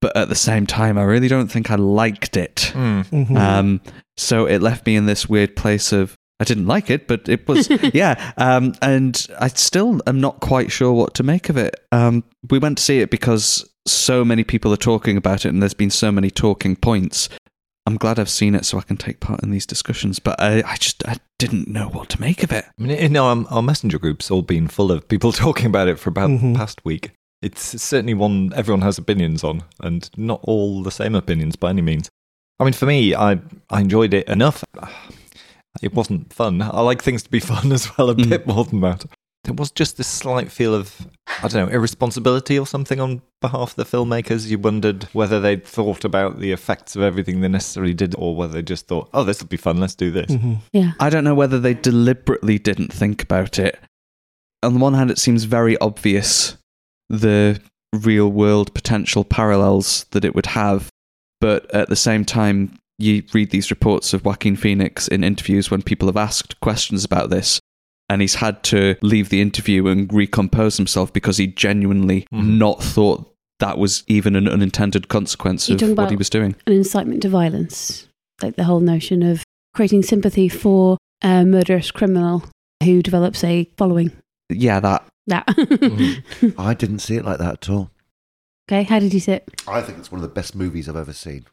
But at the same time, I really don't think I liked it. Mm. Mhm. Um, so it left me in this weird place of I didn't like it, but it was <laughs> yeah. Um, and I still am not quite sure what to make of it. Um, we went to see it because so many people are talking about it, and there's been so many talking points. I'm glad I've seen it so I can take part in these discussions, but I, I just I didn't know what to make of it. I mean, in our, our messenger group's all been full of people <laughs> talking about it for about Mhm. the past week. It's certainly one everyone has opinions on, and not all the same opinions by any means. I mean, for me, I I enjoyed it enough. <sighs> It wasn't fun. I like things to be <laughs> fun as well, a Mm. bit more than that. There was just this slight feel of, I don't know, irresponsibility or something on behalf of the filmmakers. You wondered whether they'd thought about the effects of everything they necessarily did, or whether they just thought, oh, this will be fun, let's do this. Mhm. Yeah. I don't know whether they deliberately didn't think about it. On the one hand, it seems very obvious the real world potential parallels that it would have, but at the same time, you read these reports of Joaquin Phoenix in interviews when people have asked questions about this, and he's had to leave the interview and recompose himself because he genuinely Mhm. not thought that was even an unintended consequence You're of what he was doing. An incitement to violence, like the whole notion of creating sympathy for a murderous criminal who develops a following. Yeah, that That. <laughs> I didn't see it like that at all. okay, how did you see it? I think it's one of the best movies I've ever seen.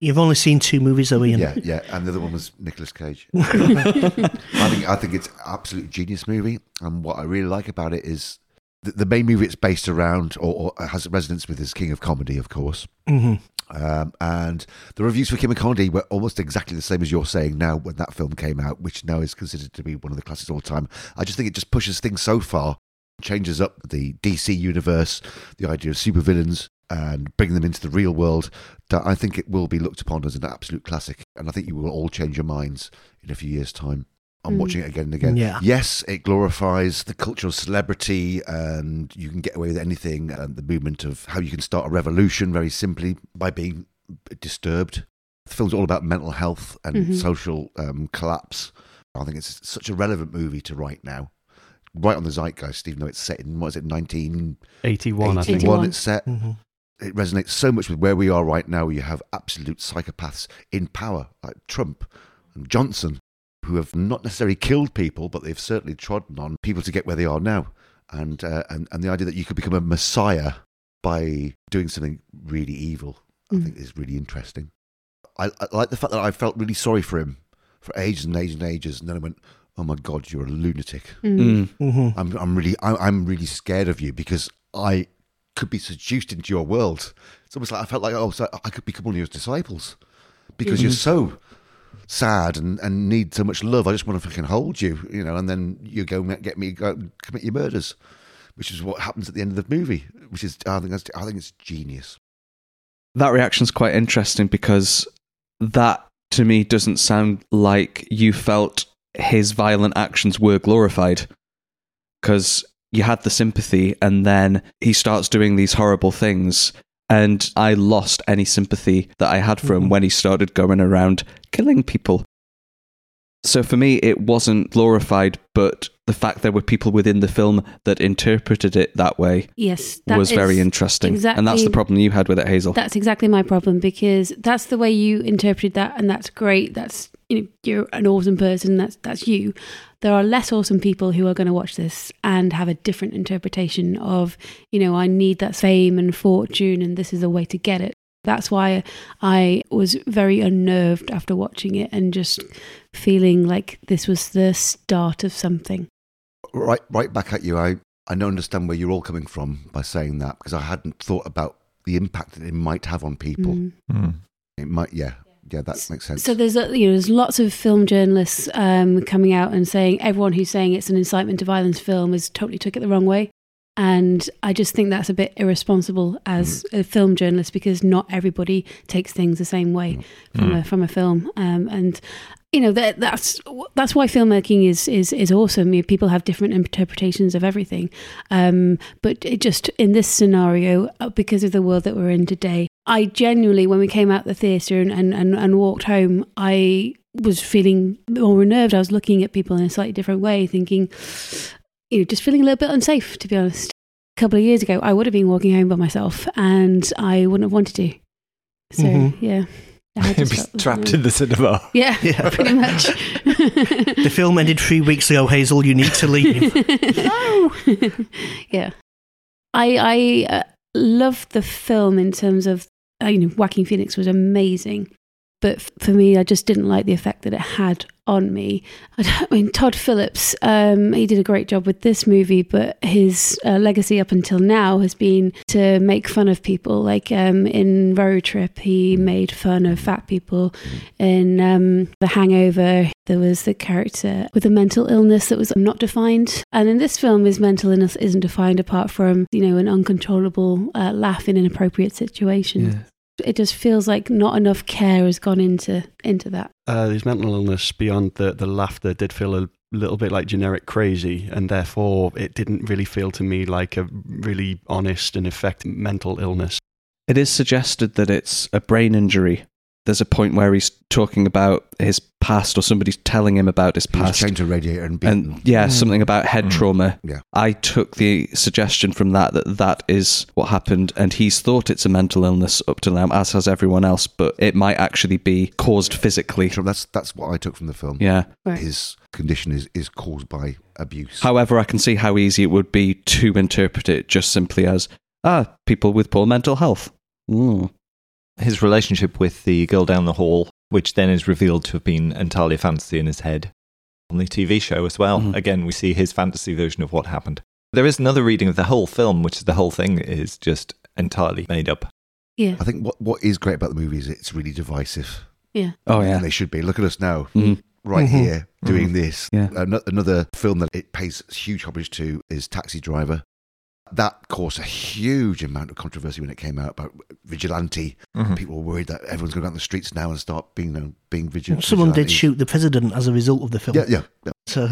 You've only seen two movies, though, Ian. Yeah, yeah, and the other one was Nicolas Cage. <laughs> I think I think it's absolute genius movie, and what I really like about it is the, the main movie it's based around, or, or has resonance with, is King of Comedy, of course. hmm Um, and the reviews for King of Comedy were almost exactly the same as you're saying now when that film came out, which now is considered to be one of the classics of all time. I just think it just pushes things so far, changes up the DC universe, the idea of supervillains, and bringing them into the real world. That I think it will be looked upon as an absolute classic, and I think you will all change your minds in a few years' time. I'm Mm. watching it again and again. Yeah. Yes, it glorifies the culture of celebrity and you can get away with anything and the movement of how you can start a revolution very simply by being disturbed. The film's all about mental health and Mhm. social um, collapse. I think it's such a relevant movie to right now. Right on the zeitgeist, even though it's set in, what is it, 1981 81, 81. it's set. hmm It resonates so much with where we are right now. You have absolute psychopaths in power, like Trump and Johnson, who have not necessarily killed people, but they've certainly trodden on people to get where they are now. And uh, and and the idea that you could become a messiah by doing something really evil, I Mm. think is really interesting. I, I like the fact that I felt really sorry for him for ages and ages and ages, and then I went, "Oh my God, you're a lunatic." Mm. Mm. hmm I'm I'm really I'm really scared of you because I could be seduced into your world. It's almost like I felt like oh, so I could become one of your disciples because you're so sad and, and need so much love. I just want to fucking hold you, you know. And then you go get me go commit your murders, which is what happens at the end of the movie. Which is I think that's, I think it's genius. That reaction's quite interesting because that to me doesn't sound like you felt his violent actions were glorified. Because you had the sympathy, and then he starts doing these horrible things. And I lost any sympathy that I had for him mm-hmm. when he started going around killing people. So for me, it wasn't glorified, but the fact there were people within the film that interpreted it that way Yes, that was very interesting. And that's the problem you had with it, Hazel. That's exactly my problem because that's the way you interpreted that, and that's great. That's you know, you're an awesome person. That's that's you. There are less awesome people who are going to watch this and have a different interpretation of, you know, I need that fame and fortune, and this is a way to get it. That's why I was very unnerved after watching it and just feeling like this was the start of something. Right, right back at you. I I don't understand where you're all coming from by saying that because I hadn't thought about the impact that it might have on people. Mm. Mm. It might, yeah, yeah, that makes sense. So there's a, you know there's lots of film journalists um, coming out and saying everyone who's saying it's an incitement to violence film has totally took it the wrong way, and I just think that's a bit irresponsible as a film journalist because not everybody takes things the same way from a from a film, um, and you know that that's that's why filmmaking is is is awesome. You know, people have different interpretations of everything, um, but it just in this scenario, uh, because of the world that we're in today, I genuinely, when we came out the theatre and, and, and, and walked home, I was feeling more unnerved. I was looking at people in a slightly different way, thinking, you know, just feeling a little bit unsafe, to be honest. A couple of years ago, I would have been walking home by myself and I wouldn't have wanted to. So, Mhm. yeah. I be trapped in the cinema. Yeah, <laughs> Yeah. pretty much. <laughs> The film ended three weeks ago, Hazel. You need to leave. <laughs> no. yeah, I I uh, love the film in terms of Uh, you know Joaquin Phoenix was amazing, but for me, I just didn't like the effect that it had on me. <laughs> I, mean, Todd Phillips, um, he did a great job with this movie, but his uh, legacy up until now has been to make fun of people. Like um, in Road Trip, he made fun of fat people. In um, The Hangover, there was the character with a mental illness that was not defined. And in this film, his mental illness isn't defined apart from, you know, an uncontrollable uh, laugh in inappropriate situations. It just feels like not enough care has gone into into that. Uh, his mental illness beyond the, the laughter did feel a little bit like generic crazy, and therefore it didn't really feel to me like a really honest and effective mental illness. It is suggested that it's a brain injury there's a point where he's talking about his past or somebody's telling him about his past. chained to a radiator and beaten. And yeah, something about head trauma. Yeah. I took the suggestion from that that that is what happened, and he's thought it's a mental illness up to now, as has everyone else, but it might actually be caused physically. That's that's what I took from the film. Yeah. Right. His condition is, is caused by abuse. However, I can see how easy it would be to interpret it just simply as ah, people with poor mental health. Mm. His relationship with the girl down the hall, which then is revealed to have been entirely a fantasy in his head. On the TV show as well, Mhm. again, we see his fantasy version of what happened. There is another reading of the whole film, which the whole thing is just entirely made up. Yeah. I think what, what is great about the movie is it's really divisive. Yeah. Oh yeah. And they should be. Look at us now, Mhm. right Mhm. here, doing this. Yeah. Ano- Another film that it pays huge homage to is Taxi Driver. That caused a huge amount of controversy when it came out about vigilante. Mhm. People were worried that everyone's going to go out on the streets now and start being you know, being vigilant. Someone did shoot the president as a result of the film. Yeah, yeah. yeah. So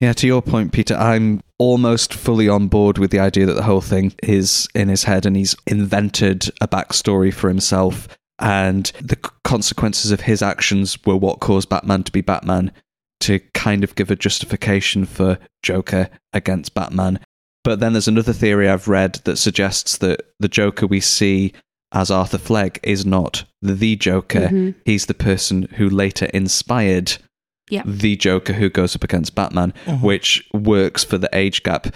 Yeah, to your point, Peter, I'm almost fully on board with the idea that the whole thing is in his head and he's invented a backstory for himself. And the consequences of his actions were what caused Batman to be Batman, to kind of give a justification for Joker against Batman. But then there's another theory I've read that suggests that the Joker we see as Arthur Fleck is not the Joker. Mhm. He's the person who later inspired Yeah. the Joker who goes up against Batman, Mhm. which works for the age gap.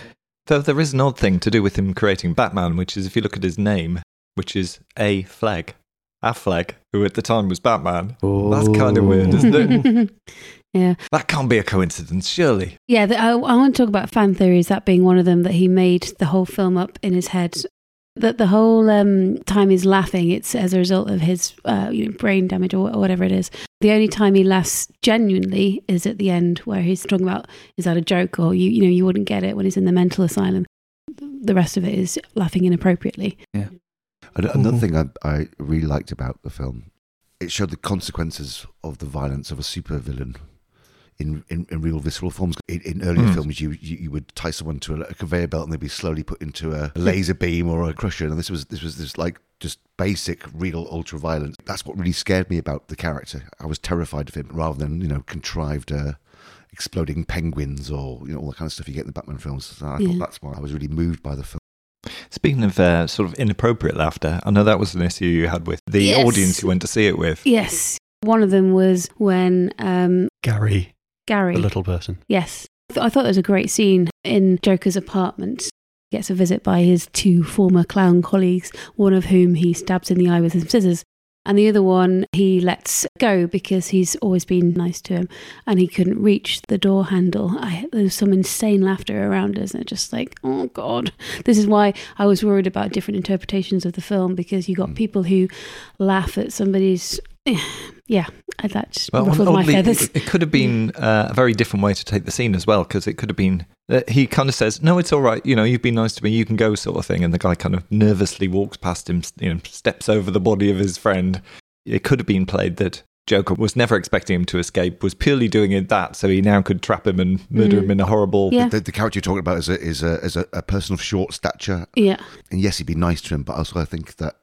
Though there is an odd thing to do with him creating Batman, which is if you look at his name, which is A Flag, Affleck, who at the time was Batman. That's kind of weird, isn't it? <laughs> yeah. That can't be a coincidence, surely. Yeah, the, I, I want to talk about fan theories, that being one of them, that he made the whole film up in his head. That the whole um, time he's laughing, it's as a result of his uh, you know, brain damage or wh- whatever it is. The only time he laughs genuinely is at the end, where he's talking about, is that a joke or you, you know, you wouldn't get it when he's in the mental asylum. The rest of it is laughing inappropriately. Yeah. Another Mhm. thing I, I really liked about the film, it showed the consequences of the violence of a supervillain in, in, in real visceral forms. In, in earlier Mm. films, you, you you would tie someone to a, a conveyor belt and they'd be slowly put into a laser beam or a crusher. And this was this was this like just basic real ultra violence. That's what really scared me about the character. I was terrified of him rather than you know contrived. Uh, Exploding penguins, or you know all the kind of stuff you get in the Batman films. So I Yeah. thought that's why I was really moved by the film. Speaking of uh, sort of inappropriate laughter, I know that was an issue you had with the Yes. audience you went to see it with. Yes. One of them was when um, Gary, Gary. the little person. Yes. I thought there was a great scene in Joker's apartment. He gets a visit by his two former clown colleagues, one of whom he stabs in the eye with some scissors. And the other one he lets go because he's always been nice to him and he couldn't reach the door handle. I, there was some insane laughter around us and it's just like, oh God. This is why I was worried about different interpretations of the film because you got mm. people who laugh at somebody's. Yeah, I- that just ruffled my feathers. It, it could have been uh, a very different way to take the scene as well, because it could have been. Uh, he kind of says, "No, it's all right. You know, you've been nice to me. You can go," sort of thing. And the guy kind of nervously walks past him, you know, steps over the body of his friend. It could have been played that Joker was never expecting him to escape, was purely doing it that, so he now could trap him and murder Mm. him in a horrible. Yeah. The, the character you're talking about is a is a is a, a person of short stature Yeah. and yes, he'd be nice to him, but also I think that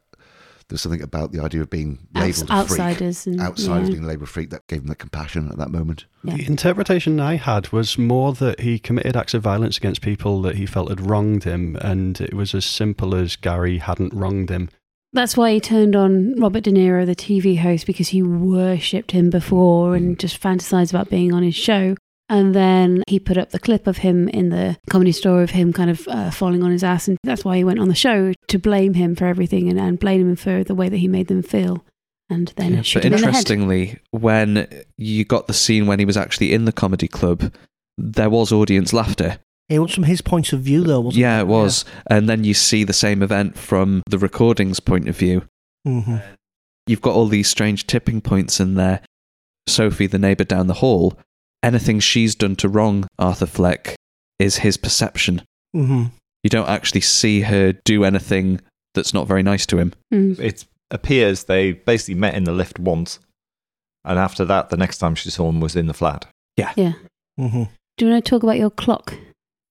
there's something about the idea of being Outs- labelled a outsiders freak, and- outsiders yeah. being labelled a freak, that gave him the compassion at that moment. Yeah. The interpretation I had was more that he committed acts of violence against people that he felt had wronged him, and it was as simple as Gary hadn't wronged him. That's why he turned on Robert De Niro, the TV host, because he worshipped him before and mm-hmm. just fantasized about being on his show. And then he put up the clip of him in the comedy store of him kind of uh, falling on his ass. And that's why he went on the show to blame him for everything and, and blame him for the way that he made them feel. And then Yeah, but him in interestingly, when you got the scene when he was actually in the comedy club, there was audience laughter. it was from his point of view, though, wasn't it? Yeah, it was. And then you see the same event from the recording's point of view. it? hmm You've got all these strange tipping points in there. Sophie, the neighbour down the hall, anything she's done to wrong Arthur Fleck is his perception. hmm You don't actually see her do anything that's not very nice to him. Mm. It appears they basically met in the lift once, and after that, the next time she saw him was in the flat. Yeah. hmm Do you want to talk about your clock?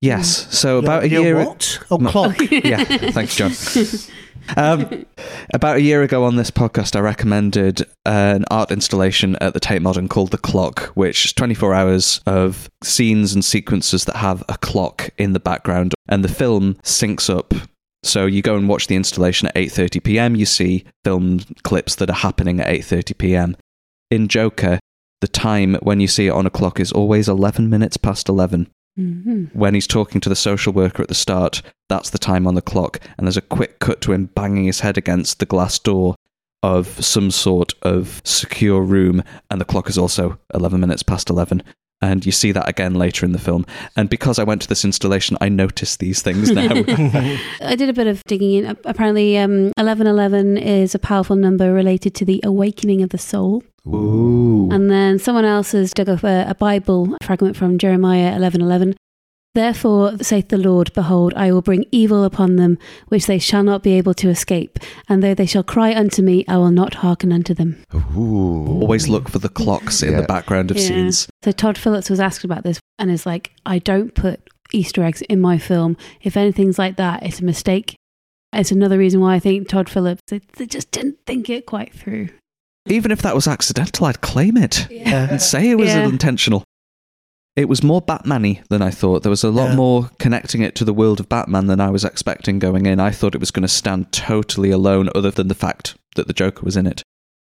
Yes. So about a your, year. What? Oh, No. clock. <laughs> Yeah, thanks, Jon. <laughs> Um, <laughs> about a year ago on this podcast, I recommended an art installation at the Tate Modern called The Clock, which is 24 hours of scenes and sequences that have a clock in the background, and the film syncs up. So you go and watch the installation at 8:30 p.m. You see film clips that are happening at 8:30 p.m. In Joker, the time when you see it on a clock is always 11 minutes past 11 hmm when he's talking to the social worker at the start, that's the time on the clock. And there's a quick cut to him banging his head against the glass door of some sort of secure room. And the clock is also 11 minutes past 11. And you see that again later in the film. And because I went to this installation, I noticed these things now. <laughs> I did a bit of digging in. Apparently, um, 1111 is a powerful number related to the awakening of the soul. Ooh. And then someone else has dug up a, a Bible fragment from Jeremiah 11:11. Therefore, saith the Lord, behold, I will bring evil upon them, which they shall not be able to escape. And though they shall cry unto me, I will not hearken unto them. Ooh. Always look for the clocks in Yeah. the background of Yeah. scenes. So Todd Phillips was asked about this and is like, I don't put Easter eggs in my film. If anything's like that, it's a mistake. It's another reason why I think Todd Phillips, they, they just didn't think it quite through. Even if that was accidental, I'd claim it Yeah. and say it was Yeah. intentional. It was more Batman-y than I thought. There was a lot Yeah. more connecting it to the world of Batman than I was expecting going in. I thought it was going to stand totally alone, other than the fact that the Joker was in it.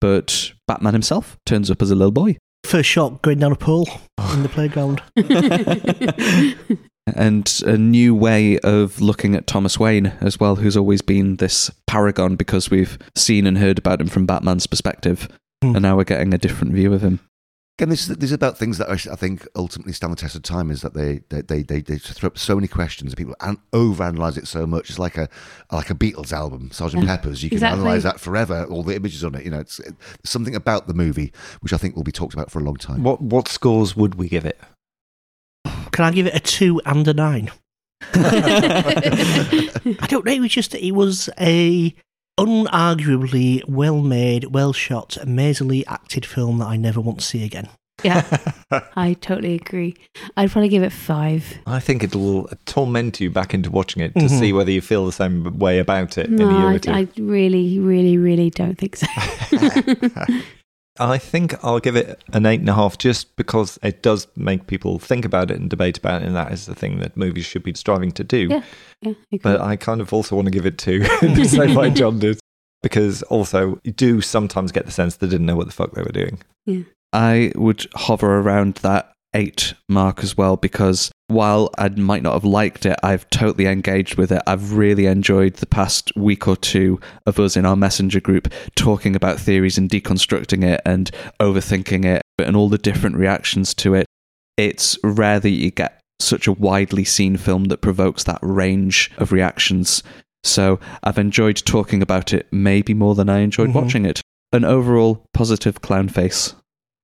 But Batman himself turns up as a little boy. First shot going down a pool in the playground. <laughs> <laughs> and a new way of looking at Thomas Wayne as well, who's always been this paragon because we've seen and heard about him from Batman's perspective, Hmm. and now we're getting a different view of him. Again, this, this is about things that I, I think ultimately stand the test of time. Is that they they, they, they, they throw up so many questions and people an- overanalyze it so much. It's like a like a Beatles album, Sergeant Yeah. Pepper's. You can Exactly. analyze that forever. All the images on it. You know, it's, it's something about the movie which I think will be talked about for a long time. What what scores would we give it? Can I give it a two and a nine? <laughs> <laughs> I don't know. It was just it was a unarguably well made, well shot, amazingly acted film that I never want to see again. yeah, <laughs> I totally agree. I'd probably give it five. I think it will torment you back into watching it to Mhm. see whether you feel the same way about it in a No, I. I really, really, really don't think so. <laughs> <laughs> I think I'll give it an eight and a half just because it does make people think about it and debate about it, and that is the thing that movies should be striving to do. Yeah, yeah, I. But I kind of also want to give it two, the same way Jon did, because also you do sometimes get the sense they didn't know what the fuck they were doing. Yeah. I would hover around that eight mark as well because while I might not have liked it, I've totally engaged with it. I've really enjoyed the past week or two of us in our messenger group talking about theories and deconstructing it and overthinking it and all the different reactions to it. It's rare that you get such a widely seen film that provokes that range of reactions. So I've enjoyed talking about it maybe more than I enjoyed Mhm. watching it. An overall positive clown face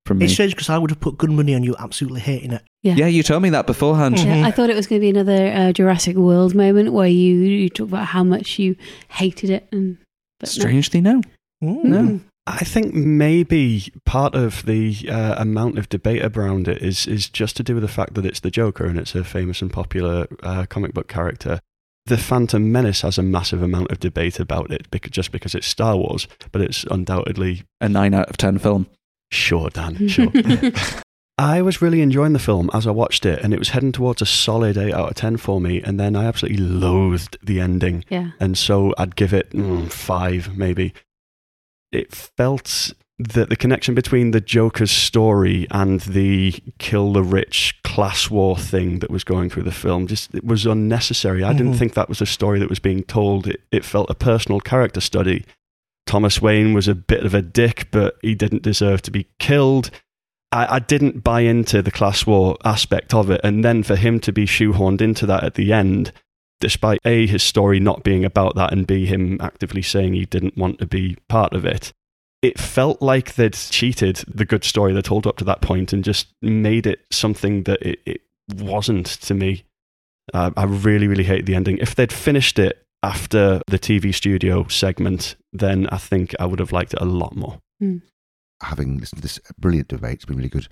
from me. It's strange because I would have put good money on you absolutely hating it. yeah. Yeah, you told me that beforehand. Yeah, I thought it was going to be another uh, Jurassic World moment where you, you talk about how much you hated it. And but no. Strangely, no. Mm. I think maybe part of the uh, amount of debate around it is is just to do with the fact that it's the Joker and it's a famous and popular uh, comic book character. The Phantom Menace has a massive amount of debate about it because, just because it's Star Wars, but it's undoubtedly A nine out of ten film. Sure, Dan, <laughs> sure. I was really enjoying the film as I watched it, and it was heading towards a solid 8 out of 10 for me. And then I absolutely loathed the ending. Yeah. And so I'd give it mm, 5, maybe. It felt that the connection between the Joker's story and the kill the rich class war thing that was going through the film just it was unnecessary. I didn't Mhm. think that was a story that was being told. It, it felt a personal character study. Thomas Wayne was a bit of a dick, but he didn't deserve to be killed. I, I didn't buy into the class war aspect of it. And then for him to be shoehorned into that at the end, despite A, his story not being about that, and B, him actively saying he didn't want to be part of it, it felt like they'd cheated the good story they told up to that point and just made it something that it, it wasn't to me. Uh, I really, really hate the ending. If they'd finished it after the TV studio segment, then I think I would have liked it a lot more. having listened to this brilliant debate, it's been really good.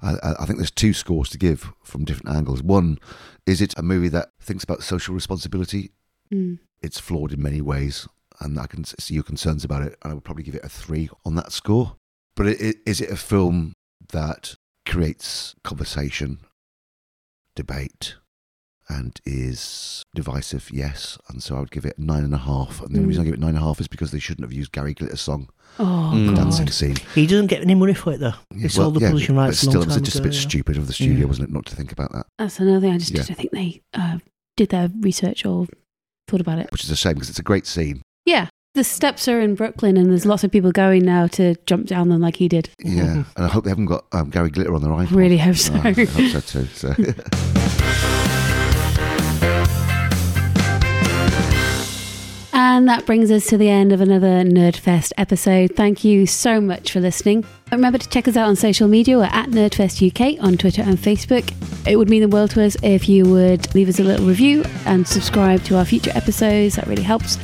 I, I I think there's two scores to give from different angles. One, is it a movie that thinks about social responsibility? Mm. It's flawed in many ways. and I can see your concerns about it. And I would probably give it a three on that score. But it, it, is it a film that creates conversation, debate, and is divisive? Yes. And so I would give it nine and a half. And the only reason I give it nine and a half is because they shouldn't have used Gary Glitter's song, Oh, Mm. the dancing scene. He doesn't get any money for it though. Yeah, sold well, the yeah, publishing but rights a still, it was just a bit yeah. stupid of the studio, wasn't it, not to think about that? That's another thing. I just don't think they uh, did their research or thought about it. Which is a shame because it's a great scene. Yeah. The steps are in Brooklyn, and there's lots of people going now to jump down them like he did. Yeah, <laughs> and I hope they haven't got um, Gary Glitter on their iPod. Really hope so. Oh, I hope so too. So. <laughs> And that brings us to the end of another Nerdfest episode. Thank you so much for listening. Remember to check us out on social media. We're at Nerdfest UK on Twitter and Facebook. It would mean the world to us if you would leave us a little review and subscribe to our future episodes. That really helps.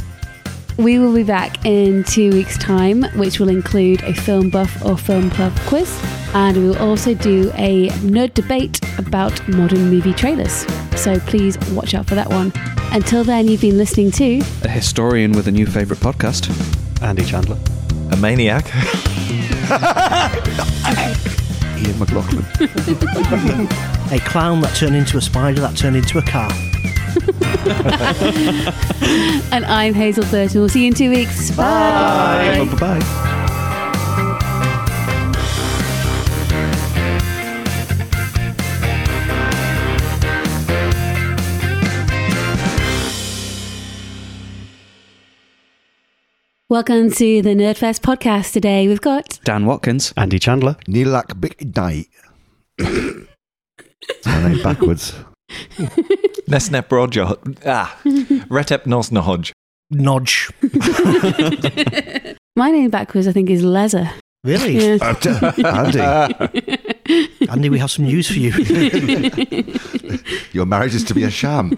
We will be back in two weeks' time, which will include a film buff or film club quiz. And we will also do a nerd debate about modern movie trailers. So please watch out for that one. Until then, you've been listening to A historian with a new favourite podcast. Andy Chandler. A maniac. <laughs> Ian McLaughlin. <laughs> A clown that turned into a spider that turned into a car. <laughs> And I'm Hazel Burton. We'll see you in two weeks. Bye. Bye bye. Welcome to the Nerdfest podcast. Today we've got Dan Watkins. Andy Chandler. Nilak Big Night. <coughs> My name backwards. <laughs> Nesnep Roger. Ah. Retep Nosnahoj. Nodge. <laughs> my name backwards. I think is Leather. Really? Yeah. <laughs> Uh, Andy, Andy, we have some news for you. your marriage is to be a sham.